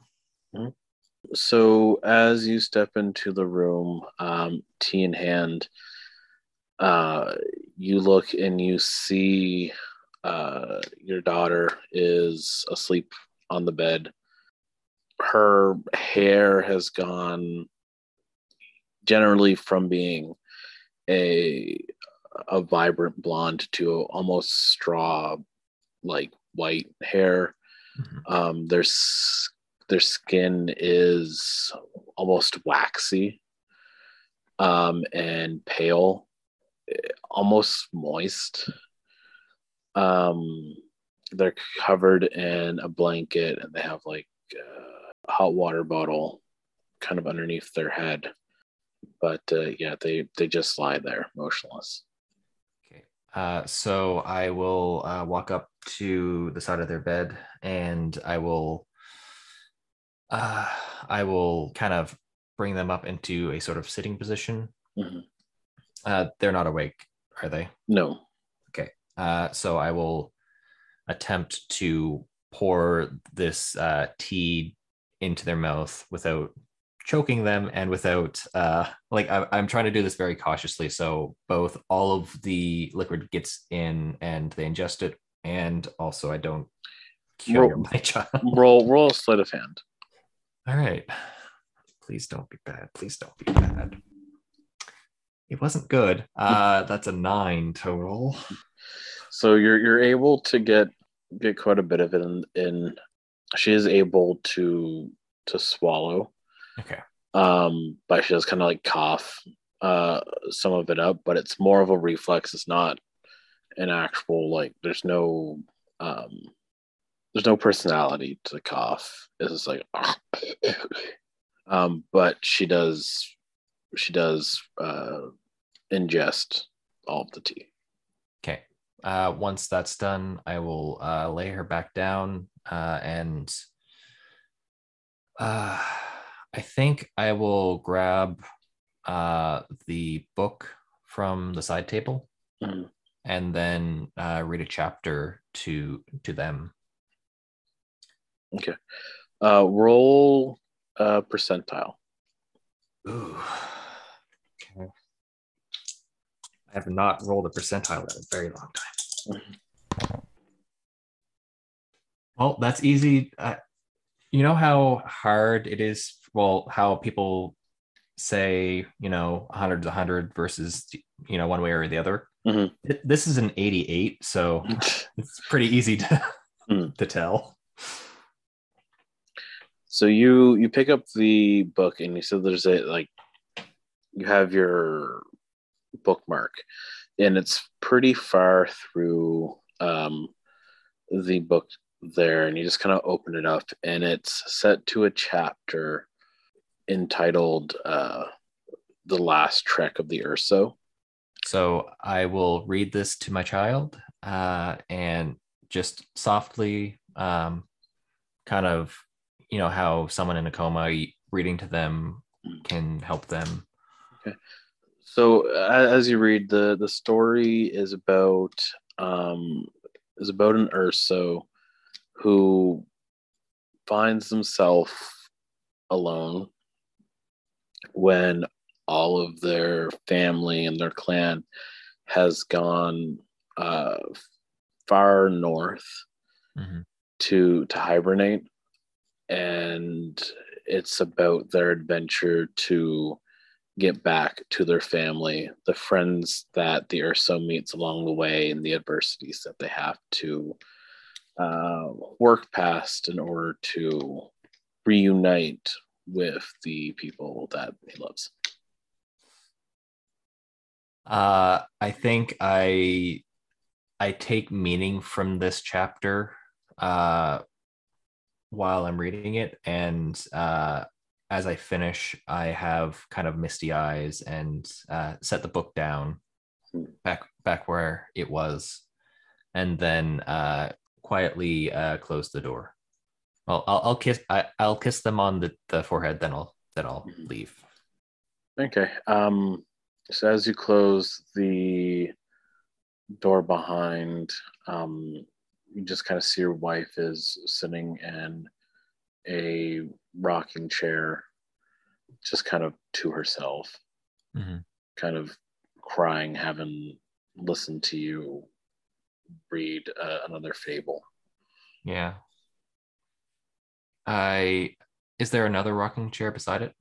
[SPEAKER 1] So as you step into the room, um, tea in hand, uh, you look and you see uh, your daughter is asleep on the bed. Her hair has gone generally from being a a vibrant blonde to almost straw like white hair
[SPEAKER 2] Mhm.
[SPEAKER 1] um, their their skin is almost waxy um, and pale, almost moist. Um, they're covered in a blanket and they have like a hot water bottle kind of underneath their head. But uh, yeah, they they just lie there motionless.
[SPEAKER 2] Okay. Uh, so I will uh, walk up to the side of their bed, and I will. Uh, I will kind of bring them up into a sort of sitting position.
[SPEAKER 1] Mhm.
[SPEAKER 2] Uh, they're not awake, are they?
[SPEAKER 1] No, Okay.
[SPEAKER 2] Uh, so I will attempt to pour this uh, tea into their mouth without choking them and without uh, like I, I'm trying to do this very cautiously. So both all of the liquid gets in and they ingest it, and also I don't kill
[SPEAKER 1] Roll-
[SPEAKER 2] my *laughs* child.
[SPEAKER 1] roll roll a sleight of hand.
[SPEAKER 2] All right. Please don't be bad. Please don't be bad. It wasn't good. Uh, *laughs* that's a nine total.
[SPEAKER 1] So you're you're able to get get quite a bit of it in, in she is able to to swallow.
[SPEAKER 2] Okay.
[SPEAKER 1] Um, but she does kind of like cough uh some of it up, but it's more of a reflex. It's not an actual like there's no um there's no personality to the cough. It's just like *laughs* um but she does she does uh ingest all of the tea.
[SPEAKER 2] Okay. Uh, once that's done, I will uh, lay her back down uh, and uh, I think I will grab uh, the book from the side table,
[SPEAKER 1] Mhm.
[SPEAKER 2] and then uh, read a chapter to to them. Okay.
[SPEAKER 1] Uh, roll uh, percentile.
[SPEAKER 2] Ooh. Okay. I have not rolled a percentile in a very long time. Well, that's easy. Uh, you know how hard it is. Well, how people say, you know, 100 to 100 versus, you know, one way or the other.
[SPEAKER 1] Mhm.
[SPEAKER 2] This is an 88, so *laughs* it's pretty easy to
[SPEAKER 1] Hmm.
[SPEAKER 2] to tell.
[SPEAKER 1] So you you pick up the book and you said there's a like you have your bookmark and it's pretty far through um, the book there and you just kind of open it up and it's set to a chapter entitled uh, the last trek of the urso
[SPEAKER 2] So I will read this to my child uh, and just softly, um, kind of, you know, how someone in a coma reading to them can help them.
[SPEAKER 1] Okay. So as you read the the story is about um is about an Urso who finds himself alone when all of their family and their clan has gone uh, far north
[SPEAKER 2] Mhm.
[SPEAKER 1] to to hibernate and it's about their adventure to get back to their family, the friends that the Urso meets along the way, and the adversities that they have to uh, work past in order to reunite with the people that he loves.
[SPEAKER 2] Uh, I think I I take meaning from this chapter uh, while I'm reading it, and uh, as I finish, I have kind of misty eyes and uh, set the book down
[SPEAKER 1] Hmm.
[SPEAKER 2] back back where it was, and then uh, quietly uh, close the door. Well, I'll, I'll kiss I, I'll kiss them on the, the forehead, then I'll then I'll
[SPEAKER 1] Mhm.
[SPEAKER 2] leave.
[SPEAKER 1] Okay. Um, so as you close the door behind, um, you just kind of see your wife is sitting in a rocking chair, just kind of to herself,
[SPEAKER 2] Mhm.
[SPEAKER 1] kind of crying, having listened to you read uh, another fable.
[SPEAKER 2] Yeah. I is there another rocking chair beside it?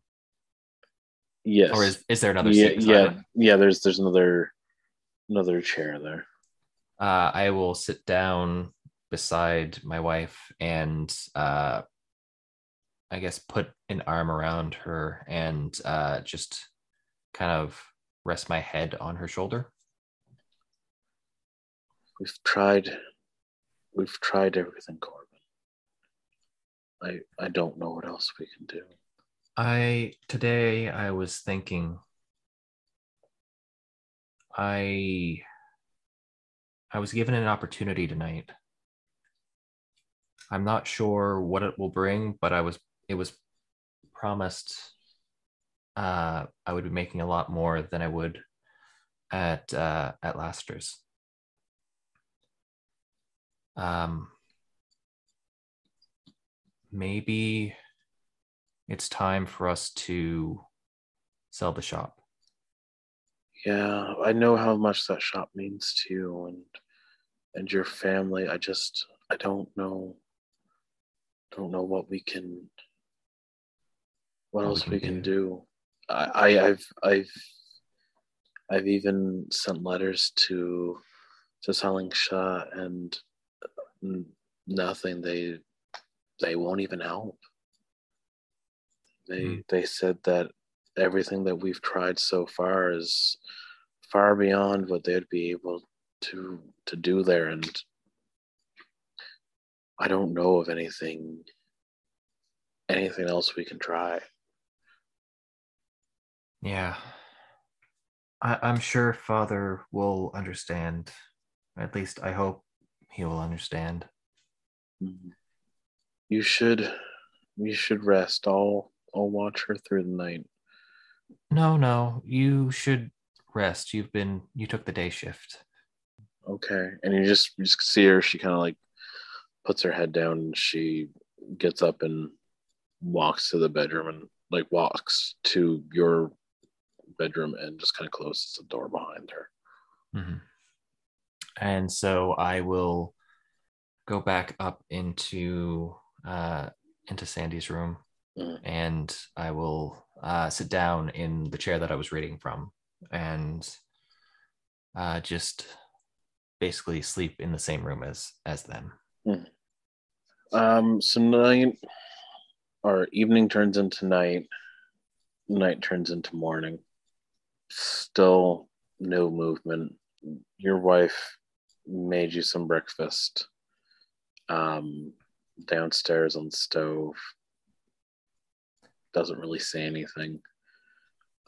[SPEAKER 1] Yes.
[SPEAKER 2] Or is, is there another
[SPEAKER 1] yeah,
[SPEAKER 2] seat
[SPEAKER 1] yeah,
[SPEAKER 2] it?
[SPEAKER 1] yeah. There's there's another another chair there.
[SPEAKER 2] Uh, I will sit down beside my wife and uh, I guess put an arm around her and uh, just kind of rest my head on her shoulder.
[SPEAKER 1] We've tried we've tried everything, Corbane. I I don't know what else we can do.
[SPEAKER 2] I today I was thinking I I was given an opportunity tonight. I'm not sure what it will bring, but I was it was promised uh I would be making a lot more than I would at uh at Laster's. Um maybe it's time for us to sell the shop.
[SPEAKER 1] Yeah, I know how much that shop means to you and and your family. I just I don't know don't know what we can what
[SPEAKER 2] What we
[SPEAKER 1] else
[SPEAKER 2] can
[SPEAKER 1] we can
[SPEAKER 2] do.
[SPEAKER 1] do. I, I I've I've I've even sent letters to to selling Shah and nothing. They they won't even help. They
[SPEAKER 2] Hmm.
[SPEAKER 1] they said that everything that we've tried so far is far beyond what they'd be able to to do there, and I don't know of anything anything else we can try.
[SPEAKER 2] Yeah. I, I'm sure Father will understand. At least I hope he will understand.
[SPEAKER 1] You should you should rest. I'll I'll watch her through the night.
[SPEAKER 2] no, no. You should rest. You've been you took the day shift.
[SPEAKER 1] Okay. And you just you just see her, she kind of like puts her head down and she gets up and walks to the bedroom and like walks to your bedroom and just kind of closes the door behind her.
[SPEAKER 2] Mhm. And so I will go back up into uh, into Sandy's room,
[SPEAKER 1] Mhm.
[SPEAKER 2] and I will uh, sit down in the chair that I was reading from, and uh, just basically sleep in the same room as as them.
[SPEAKER 1] Um, so night or evening turns into night, night turns into morning. Still no movement. Your wife made you some breakfast um, downstairs on the stove. Doesn't really say anything.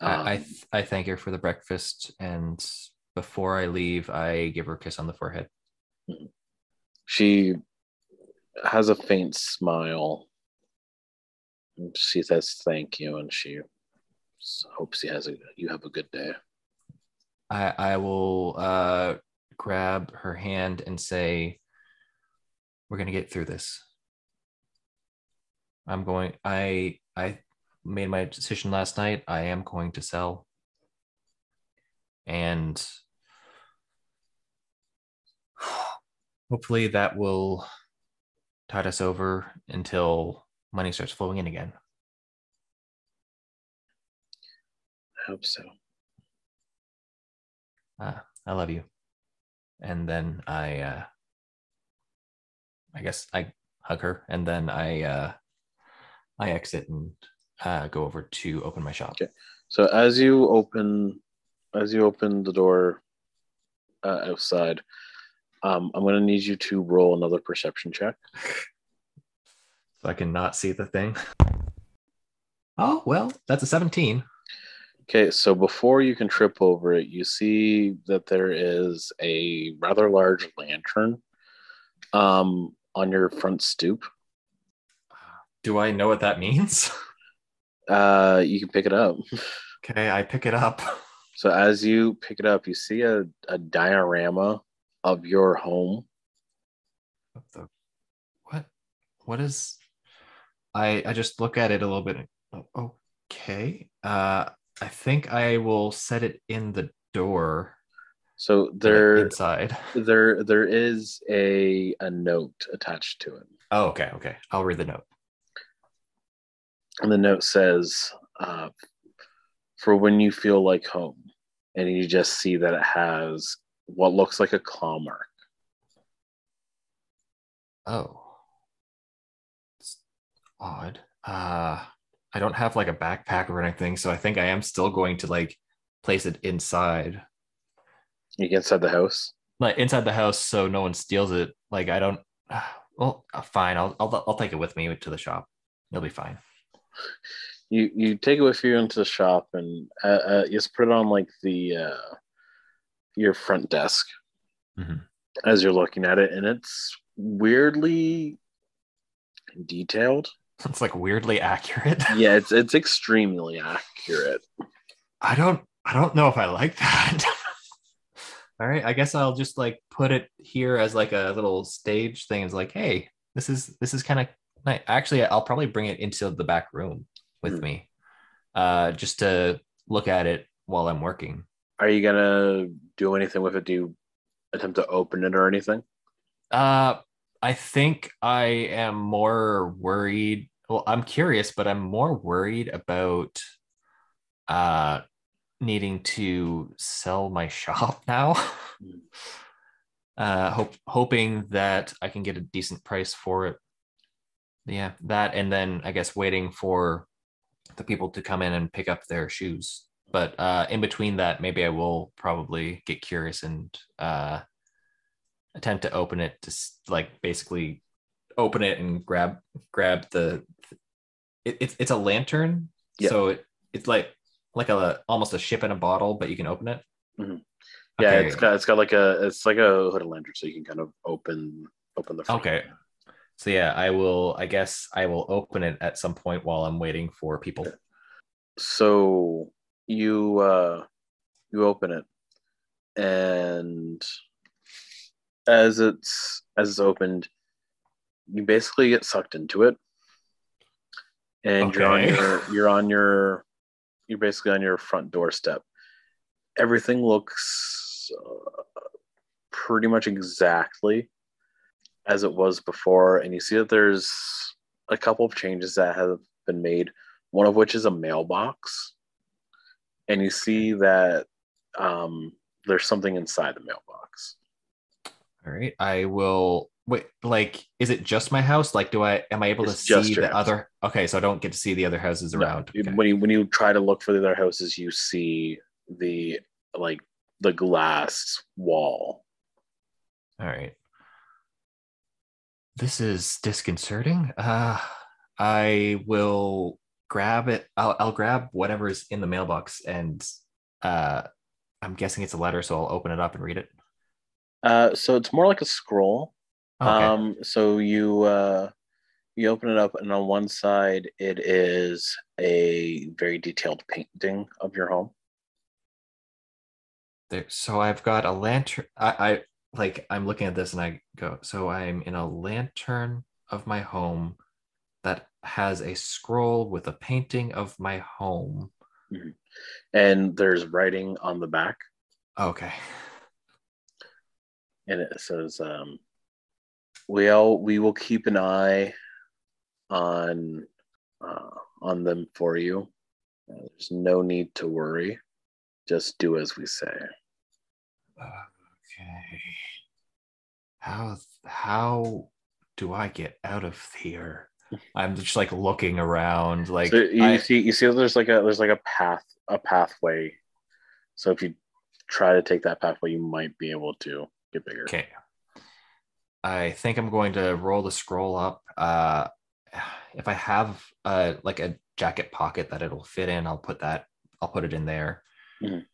[SPEAKER 2] I I,
[SPEAKER 1] Um,
[SPEAKER 2] th- I thank her for the breakfast, and before I leave, I give her a kiss on the forehead.
[SPEAKER 1] she has a faint smile. She says thank you, and she hopes he has a you have a good day.
[SPEAKER 2] I I will uh, grab her hand and say, "We're gonna get through this." I'm going. I I made my decision last night. I am going to sell, and *sighs* hopefully that will tide us over until money starts flowing in again.
[SPEAKER 1] I hope so.
[SPEAKER 2] uh, I love you. And then I, uh, I guess I hug her, and then I, uh, I exit and uh, go over to open my shop.
[SPEAKER 1] Okay. So as you open, as you open the door uh, outside, um, I'm gonna need you to roll another perception check. *laughs*
[SPEAKER 2] So I cannot see the thing. Oh well, that's a seventeen.
[SPEAKER 1] Okay, so before you can trip over it, you see that there is a rather large lantern um, on your front stoop.
[SPEAKER 2] Do I know what that means? *laughs*
[SPEAKER 1] Uh, you can pick it up.
[SPEAKER 2] okay, I pick it up. *laughs*
[SPEAKER 1] So as you pick it up, you see a, a diorama of your home.
[SPEAKER 2] What the what? What is? I I just look at it a little bit. Oh, Okay. Uh, I think I will set it in the door.
[SPEAKER 1] So there,
[SPEAKER 2] inside. *laughs*
[SPEAKER 1] there, there is a a note attached to it,
[SPEAKER 2] Oh, okay, okay. I'll read the note.
[SPEAKER 1] And the note says, uh, "For when you feel like home," and you just see that it has what looks like a claw mark.
[SPEAKER 2] Oh. It's odd. Uh I don't have like a backpack or anything, so I think I am still going to like place it inside.
[SPEAKER 1] You get inside the house.
[SPEAKER 2] Like inside the house so no one steals it. Like I don't *sighs* well, uh, fine. I'll I'll I'll take it with me to the shop. It'll be fine.
[SPEAKER 1] You you take it with you into the shop, and uh, uh, you just put it on like the uh, your front desk
[SPEAKER 2] Mhm.
[SPEAKER 1] as you're looking at it, and it's weirdly detailed.
[SPEAKER 2] It's like weirdly accurate. *laughs*
[SPEAKER 1] Yeah, it's it's extremely accurate.
[SPEAKER 2] I don't I don't know if I like that. *laughs* All right, I guess I'll just like put it here as like a little stage thing. It's like, hey, this is this is kind of Actually, I'll probably bring it into the back room with
[SPEAKER 1] Hmm.
[SPEAKER 2] me, uh, just to look at it while I'm working.
[SPEAKER 1] Are you gonna do anything with it? Do you attempt to open it or anything?
[SPEAKER 2] Uh, I think I am more worried. Well, I'm curious, but I'm more worried about uh needing to sell my *laughs* shop now.
[SPEAKER 1] Mm.
[SPEAKER 2] uh hope hoping that I can get a decent price for it. Yeah, that and then I guess waiting for the people to come in and pick up their shoes. But uh in between that, maybe I will probably get curious and uh attempt to open it to like basically open it and grab grab the it, it's it's a lantern
[SPEAKER 1] Yeah.
[SPEAKER 2] so it it's like like a almost a ship in a bottle but you can open it
[SPEAKER 1] Mhm. Yeah,
[SPEAKER 2] Okay.
[SPEAKER 1] it's got it's got like a it's like a hooded lantern, so you can kind of open open the. front.
[SPEAKER 2] Okay. So yeah i will i guess i will open it at some point while i'm waiting for people.
[SPEAKER 1] So you uh, you open it, and as it's as it's opened, you basically get sucked into it, and you're on your *laughs* you're on your you're basically on your front doorstep. Everything looks uh, pretty much exactly as it was before, and you see that there's a couple of changes that have been made. One of which is a mailbox, and you see that um, there's something inside the mailbox.
[SPEAKER 2] All right. I will wait. Like, is it just my house? Like, do I am I able
[SPEAKER 1] It's
[SPEAKER 2] to see the
[SPEAKER 1] house.
[SPEAKER 2] other? Okay, so I don't get to see the other houses
[SPEAKER 1] No,
[SPEAKER 2] around. Okay.
[SPEAKER 1] When you when you try to look for the other houses, you see the like the glass wall.
[SPEAKER 2] All right. This is disconcerting. Uh, I will grab it. I'll, I'll grab whatever's in the mailbox, and uh, I'm guessing it's a letter, so I'll open it up and read it.
[SPEAKER 1] Uh, so it's more like a scroll.
[SPEAKER 2] Okay.
[SPEAKER 1] Um, so you uh, you open it up, and on one side it is a very detailed painting of your home.
[SPEAKER 2] there, so I've got a lantern. I, I like. I'm looking at this, and I go. So I'm in a lantern of my home that has a scroll with a painting of my home.
[SPEAKER 1] and there's writing on the back,
[SPEAKER 2] Okay.
[SPEAKER 1] and it says, um, "We all we will keep an eye on uh, on them for you. Uh, there's no need to worry. Just do as we say."
[SPEAKER 2] Okay. How how do I get out of here? I'm just like looking around, like
[SPEAKER 1] so you
[SPEAKER 2] I-
[SPEAKER 1] see, you see, there's like a there's like a path, a pathway. So if you try to take that pathway, you might be able to get bigger.
[SPEAKER 2] okay. I think I'm going to roll the scroll up. Uh, if I have uh like a jacket pocket that it'll fit in, I'll put that. I'll put it in there.
[SPEAKER 1] Mhm.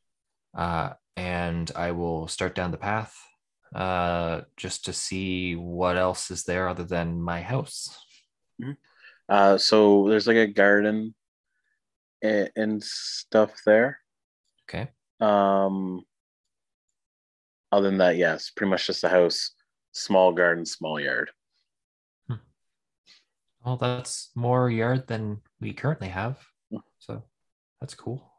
[SPEAKER 2] Uh, and I will start down the path. Uh, just to see what else is there other than my house.
[SPEAKER 1] Uh, so there's like a garden and, and stuff there.
[SPEAKER 2] Okay.
[SPEAKER 1] Um, other than that, yes, pretty much just a house, small garden, small yard.
[SPEAKER 2] Well, that's more yard than we currently have.
[SPEAKER 1] Hmm.
[SPEAKER 2] So that's cool.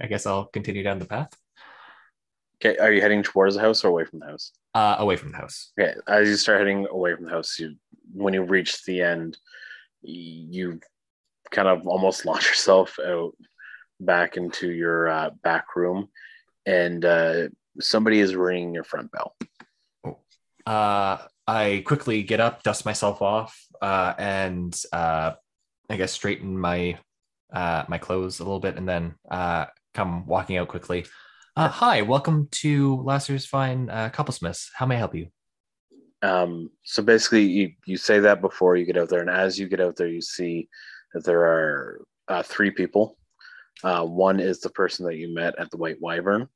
[SPEAKER 2] I guess I'll continue down the path.
[SPEAKER 1] Okay, are you heading towards the house or away from the house?
[SPEAKER 2] Uh, away from the house.
[SPEAKER 1] Okay, as you start heading away from the house, you when you reach the end, you kind of almost *laughs* launch yourself out back into your uh, back room, and uh, somebody is ringing your front bell.
[SPEAKER 2] Uh, I quickly get up, dust myself off, uh, and uh, I guess straighten my uh, my clothes a little bit, and then uh, come walking out quickly. Uh, hi, welcome to Lasser's Fine uh, Cobblesmiths. How may I help you?
[SPEAKER 1] Um, so basically, you, you say that before you get out there, and as you get out there, you see that there are uh, three people. Uh, one is the person that you met at the White Wyvern.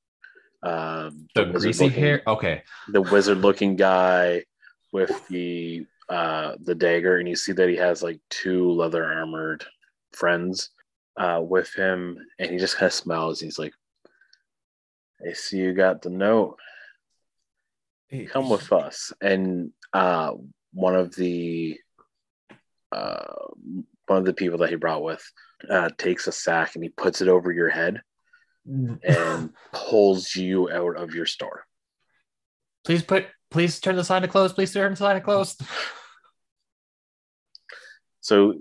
[SPEAKER 1] Uh,
[SPEAKER 2] The
[SPEAKER 1] wizard
[SPEAKER 2] greasy hair. Okay.
[SPEAKER 1] the wizard-looking guy with the uh, the dagger, and you see that he has like two leather armored friends uh, with him, and he just kind of smiles. He's like, "I see you got the note." come with us and uh one of the uh one of the people that he brought with uh takes a sack and he puts it over your head *laughs* and pulls you out of your store
[SPEAKER 2] please put. Please turn the sign to close. Please turn the sign to close.
[SPEAKER 1] so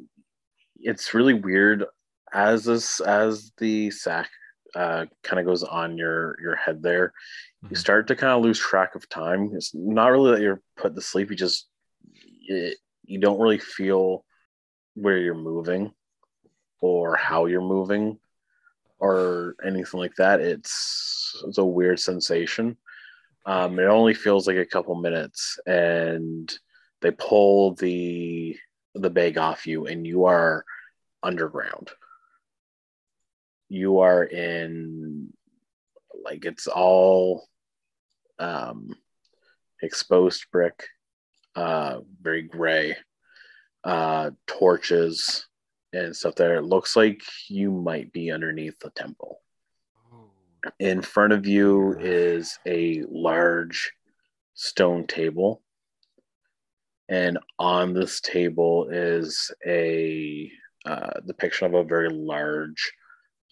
[SPEAKER 1] it's really weird as this as the sack uh kind of goes on your your head there you
[SPEAKER 2] Mhm.
[SPEAKER 1] start to kind of lose track of time. It's not really that you're put to sleep you just it, you don't really feel where you're moving or how you're moving or anything like that. It's it's a weird sensation. Um, it only feels like a couple minutes and they pull the the bag off you and you are underground you are in like it's all um exposed brick uh very gray uh torches and stuff there. It looks like you might be underneath the temple. In front of you is a large stone table. And on this table is a uh, depiction of a very large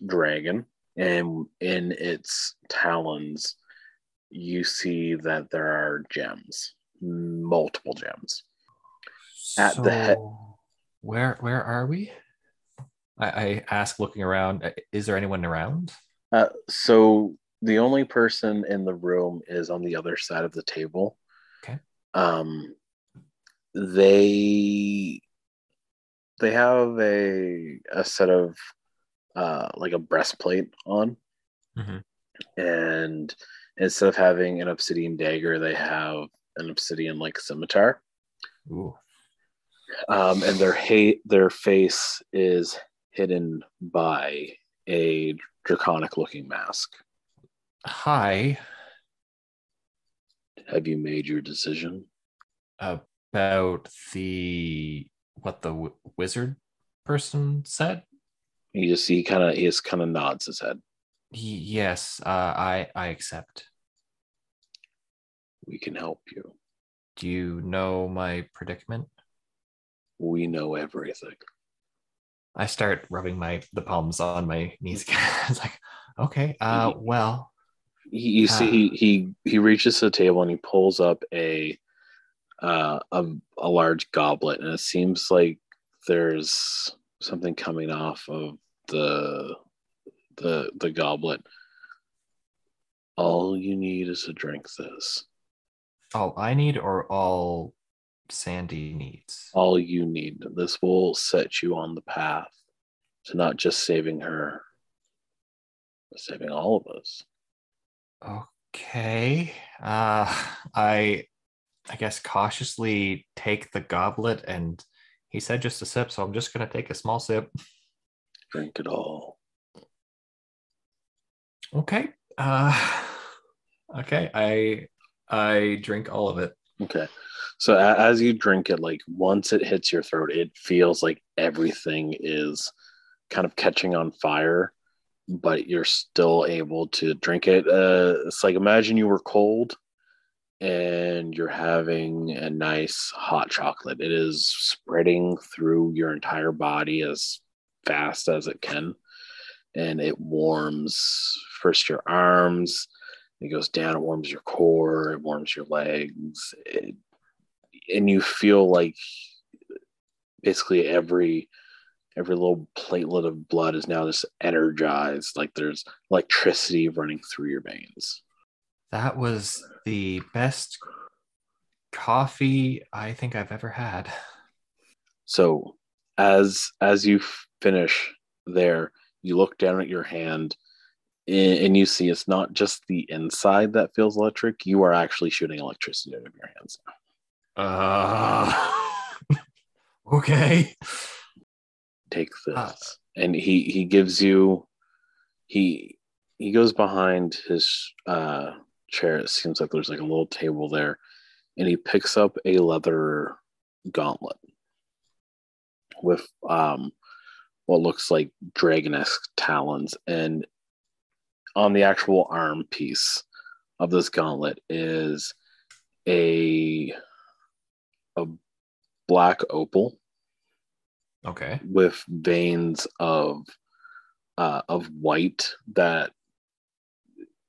[SPEAKER 1] dragon. And in its talons, you see that there are gems, multiple gems. At
[SPEAKER 2] so,
[SPEAKER 1] the head,
[SPEAKER 2] where where are we? I, I ask, looking around. "Uh, Is there anyone around?
[SPEAKER 1] uh, so the only person in the room is on the other side of the table.
[SPEAKER 2] Okay.
[SPEAKER 1] Um, they they have a a set of uh like a breastplate on,
[SPEAKER 2] Mhm.
[SPEAKER 1] and instead of having an obsidian dagger, they have an obsidian like scimitar.
[SPEAKER 2] Ooh.
[SPEAKER 1] um, and their hate their face is hidden by a draconic looking mask.
[SPEAKER 2] Hi.
[SPEAKER 1] Have you made your decision?
[SPEAKER 2] About the what the w- wizard person said.
[SPEAKER 1] You just see kind of he just kind of nods his head.
[SPEAKER 2] Yes, uh, I I accept.
[SPEAKER 1] We can help you.
[SPEAKER 2] Do you know my predicament?
[SPEAKER 1] We know everything.
[SPEAKER 2] I start rubbing my the palms on my knees again. *laughs* it's like, okay, uh, well,
[SPEAKER 1] He, you see, he, he he reaches the table and he pulls up a uh, a a large goblet, and it seems like there's something coming off of the the the goblet. All you need is to drink this.
[SPEAKER 2] all I need or all Sandy needs.
[SPEAKER 1] All you need. This will set you on the path to not just saving her, but saving all of us.
[SPEAKER 2] Okay. Uh I I guess cautiously take the goblet and he said just a sip, so I'm just gonna take a small sip.
[SPEAKER 1] Drink it all.
[SPEAKER 2] Okay. Uh okay. I I drink all of it.
[SPEAKER 1] Okay. So as you drink it, like once it hits your throat, it feels like everything is kind of catching on fire, but you're still able to drink it. Uh, it's like imagine you were cold and you're having a nice hot chocolate. It is spreading through your entire body as fast as it can, and it warms first your arms. It goes down, it warms your core, it warms your legs, it, and you feel like basically every every little platelet of blood is now just energized, like there's electricity running through your veins.
[SPEAKER 2] That was the best coffee I think I've ever had.
[SPEAKER 1] So as as you finish there, you look down at your hand and, you see it's not just the inside that feels electric. You are actually shooting electricity out of your hands.
[SPEAKER 2] Uh *laughs* okay.
[SPEAKER 1] Take this.
[SPEAKER 2] Ah.
[SPEAKER 1] and he he gives you he he goes behind his uh chair. It seems like there's like a little table there, and he picks up a leather gauntlet with um what looks like dragon-esque talons and on the actual arm piece of this gauntlet is a a black opal
[SPEAKER 2] Okay.
[SPEAKER 1] with veins of uh, of white that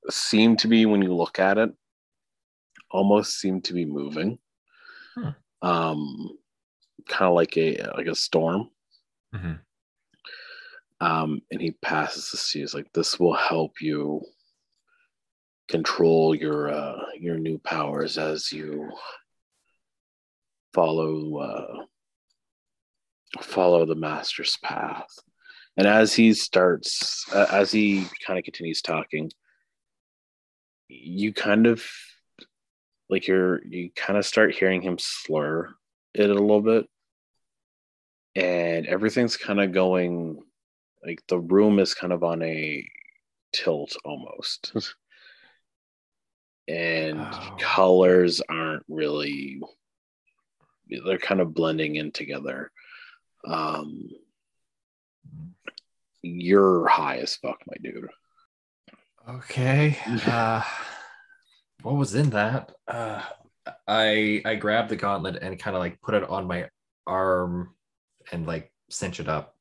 [SPEAKER 1] seem to be when you look at it almost seem to be moving.
[SPEAKER 2] Hmm.
[SPEAKER 1] um kind of like a like a storm.
[SPEAKER 2] Hmm
[SPEAKER 1] um and he passes this to you he's like this will help you control your uh your new powers as you follow uh follow the master's path. And as he starts uh, as he kind of continues talking you kind of like you're you kind of start hearing him slur it a little bit and everything's kind of going like the room is kind of on a tilt almost *laughs* and
[SPEAKER 2] Oh.
[SPEAKER 1] colors aren't really they're kind of blending in together um You're high as fuck, my dude.
[SPEAKER 2] Okay. Uh, what was in that? Uh, I I grabbed the gauntlet and kind of like put it on my arm and like cinch it up,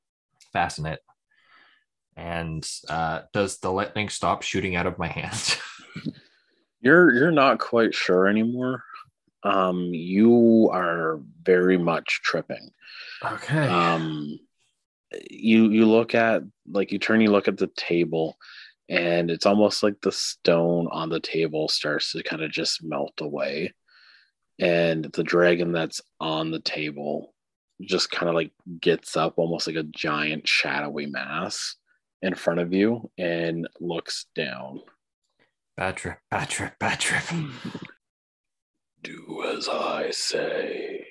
[SPEAKER 2] fasten it. And uh, does the lightning stop shooting out of my hand? *laughs*
[SPEAKER 1] You're you're not quite sure anymore. Um, you are very much tripping.
[SPEAKER 2] okay.
[SPEAKER 1] um you you look at like you turn you look at the table and it's almost like the stone on the table starts to kind of just melt away and the dragon that's on the table just kind of like gets up almost like a giant shadowy mass in front of you and looks down
[SPEAKER 2] bad trip. Bad trip. Bad trip. *laughs*
[SPEAKER 1] do as i say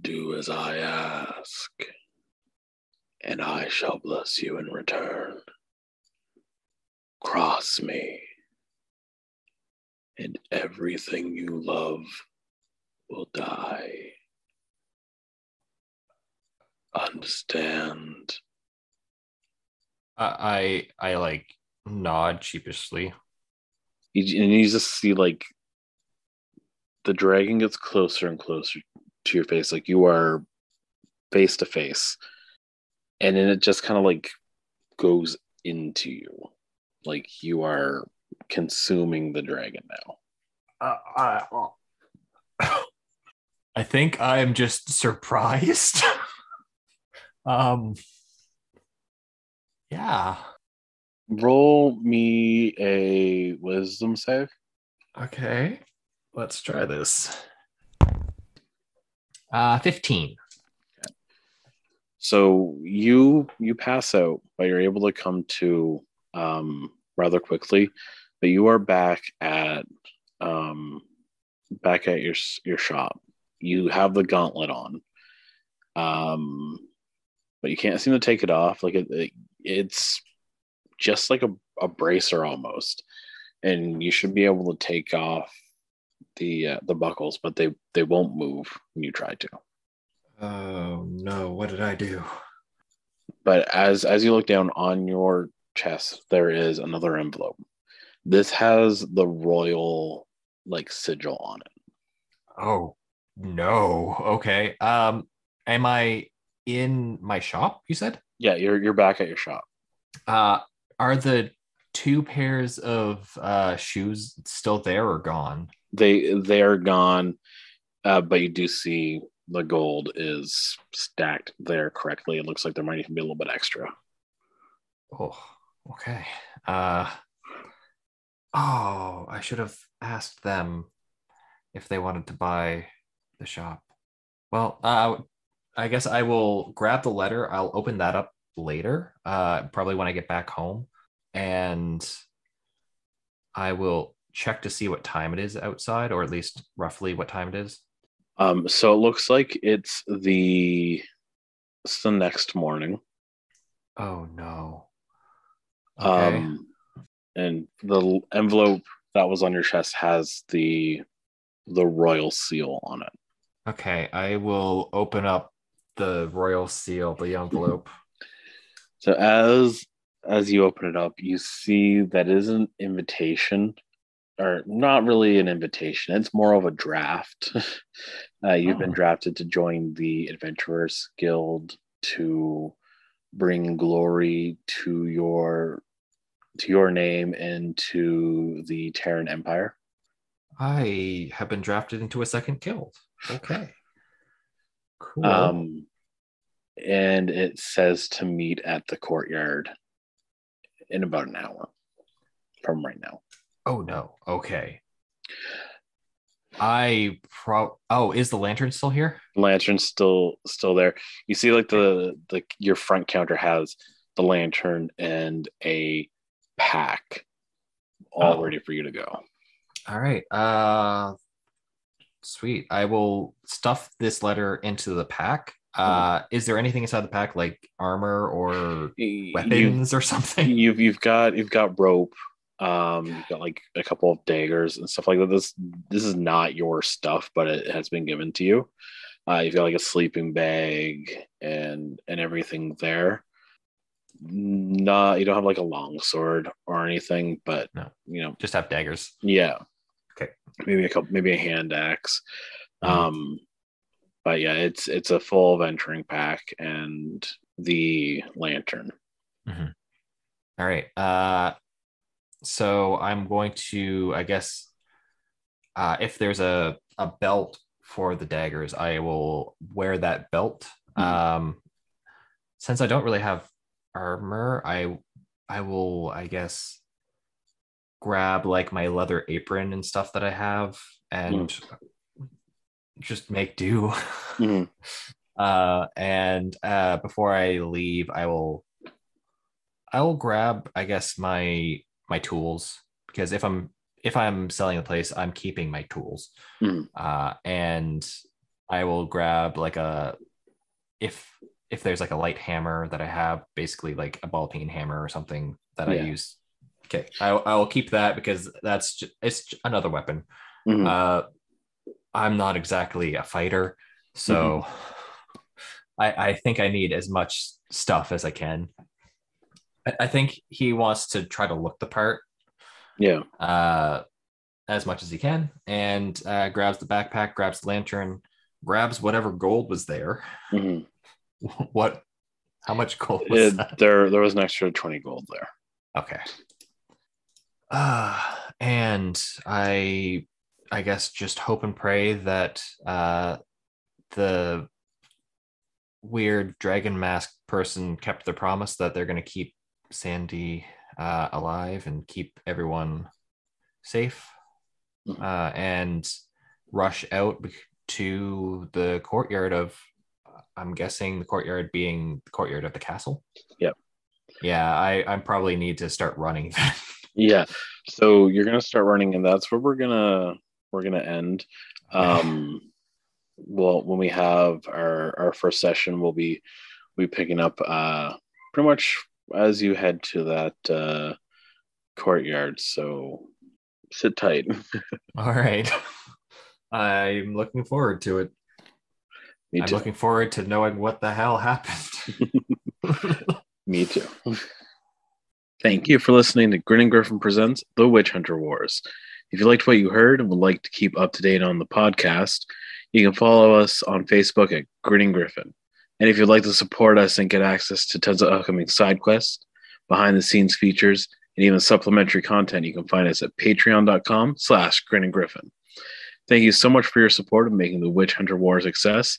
[SPEAKER 1] do as i ask and i shall bless you in return cross me. And everything you love will die. Understand?
[SPEAKER 2] I I I like nod sheepishly.
[SPEAKER 1] and you just see like the dragon gets closer and closer to your face like you are face to face. And then it just kind of like goes into you like you are consuming the dragon now
[SPEAKER 2] Uh, I, *coughs* I think I am just surprised. *laughs* um. Yeah.
[SPEAKER 1] roll me a wisdom save
[SPEAKER 2] Okay. Let's try this. Uh, fifteen.
[SPEAKER 1] so you you pass out but you're able to come to um rather quickly but you are back at um back at your your shop you have the gauntlet on um but you can't seem to take it off like it, it it's just like a, a bracer almost and you should be able to take off the uh, the buckles but they they won't move when you try to
[SPEAKER 2] Oh no! What did I do?
[SPEAKER 1] but as as you look down on your chest there is another envelope this has the royal like sigil on it
[SPEAKER 2] Oh no. Okay. Um, am I in my shop? You said.
[SPEAKER 1] yeah you're you're back at your shop
[SPEAKER 2] Uh, are the two pairs of uh shoes still there or gone?
[SPEAKER 1] they they are gone uh, but you do see the gold is stacked there correctly it looks like there might even be a little bit extra
[SPEAKER 2] Oh, okay. Uh, oh, I should have asked them if they wanted to buy the shop. Well, uh, I guess I will grab the letter. I'll open that up later, uh, probably when I get back home, and I will check to see what time it is outside, or at least roughly what time it is.
[SPEAKER 1] um so it looks like it's the it's the next morning
[SPEAKER 2] Oh no. Okay.
[SPEAKER 1] Um, and the envelope that was on your chest has the the royal seal on it.
[SPEAKER 2] okay. I will open up the royal seal, the envelope. *laughs*
[SPEAKER 1] So as as you open it up, you see that is an invitation, or not really an invitation. It's more of a draft. *laughs* uh, you've been
[SPEAKER 2] Oh.
[SPEAKER 1] drafted to join the Adventurers Guild to bring glory to your to your name and to the Galterran Empire.
[SPEAKER 2] I have been drafted into a second guild. Okay. Cool.
[SPEAKER 1] Um, and it says to meet at the courtyard in about an hour from right now.
[SPEAKER 2] oh no. Okay. I pro oh, is the lantern still here?
[SPEAKER 1] Lantern's still still there. You see, like the the your front counter has the lantern and a pack all
[SPEAKER 2] Oh.
[SPEAKER 1] ready for you to go.
[SPEAKER 2] All right. Uh sweet. I will stuff this letter into the pack. Uh is there anything inside the pack like armor or weapons or something?
[SPEAKER 1] you've you've got you've got rope. Um, you've got like a couple of daggers and stuff like that. This this is not your stuff, but it has been given to you. Uh, you've got like a sleeping bag and and everything there. Not you don't have like a long sword or anything, but
[SPEAKER 2] No.
[SPEAKER 1] you know,
[SPEAKER 2] Just have daggers.
[SPEAKER 1] yeah.
[SPEAKER 2] Okay.
[SPEAKER 1] Maybe a couple, maybe a hand axe.
[SPEAKER 2] Mhm.
[SPEAKER 1] Um, but yeah, it's it's a full venturing pack and the lantern.
[SPEAKER 2] All right. Uh, so I'm going to, I guess, uh, if there's a, a belt for the daggers, I will wear that belt.
[SPEAKER 1] Mhm.
[SPEAKER 2] Um, since I don't really have armor, I I will, I guess, grab like my leather apron and stuff that I have and just make do.
[SPEAKER 1] Mhm. *laughs*
[SPEAKER 2] uh and uh before i leave i will i will grab i guess my my tools because if i'm if i'm selling the place i'm keeping my tools
[SPEAKER 1] Mhm.
[SPEAKER 2] uh and i will grab like a if if there's like a light hammer that i have basically like a ball peen hammer or something that i use okay i, I will keep that because that's just, it's another weapon
[SPEAKER 1] Mhm.
[SPEAKER 2] uh, I'm not exactly a fighter, so I, I think I need as much stuff as I can. I, I think he wants to try to look the part
[SPEAKER 1] yeah.
[SPEAKER 2] uh, as much as he can, and uh, grabs the backpack, grabs the lantern, grabs whatever gold was there.
[SPEAKER 1] Mhm. *laughs*
[SPEAKER 2] What? How much gold was
[SPEAKER 1] It- there there was an extra 20 gold there.
[SPEAKER 2] Okay. Uh, and I I guess just hope and pray that uh the weird dragon mask person kept their promise that they're going to keep Sandy uh alive and keep everyone safe
[SPEAKER 1] Mhm.
[SPEAKER 2] uh and rush out to the courtyard of I'm guessing the courtyard being the courtyard of the castle.
[SPEAKER 1] Yep.
[SPEAKER 2] Yeah, I I probably need to start running then. *laughs*
[SPEAKER 1] Yeah. So you're gonna start running, and that's where we're gonna we're gonna end. Um, well, when we have our our first session, we'll be we picking up uh pretty much as you head to that uh courtyard. So sit tight. *laughs*
[SPEAKER 2] All right. *laughs* I'm looking forward to it.
[SPEAKER 1] Me
[SPEAKER 2] I'm
[SPEAKER 1] too.
[SPEAKER 2] looking forward to knowing what the hell happened. *laughs*
[SPEAKER 1] Me too. Thank you for listening to Grinning Griffin Presents The Witch Hunter Wars. If you liked what you heard and would like to keep up to date on the podcast, you can follow us on Facebook at Grinning Griffin. And if you'd like to support us and get access to tons of upcoming side quests, behind the scenes features, and even supplementary content, you can find us at patreon.com slash Grinning Griffin. Thank you so much for your support of making the Witch Hunter War a success,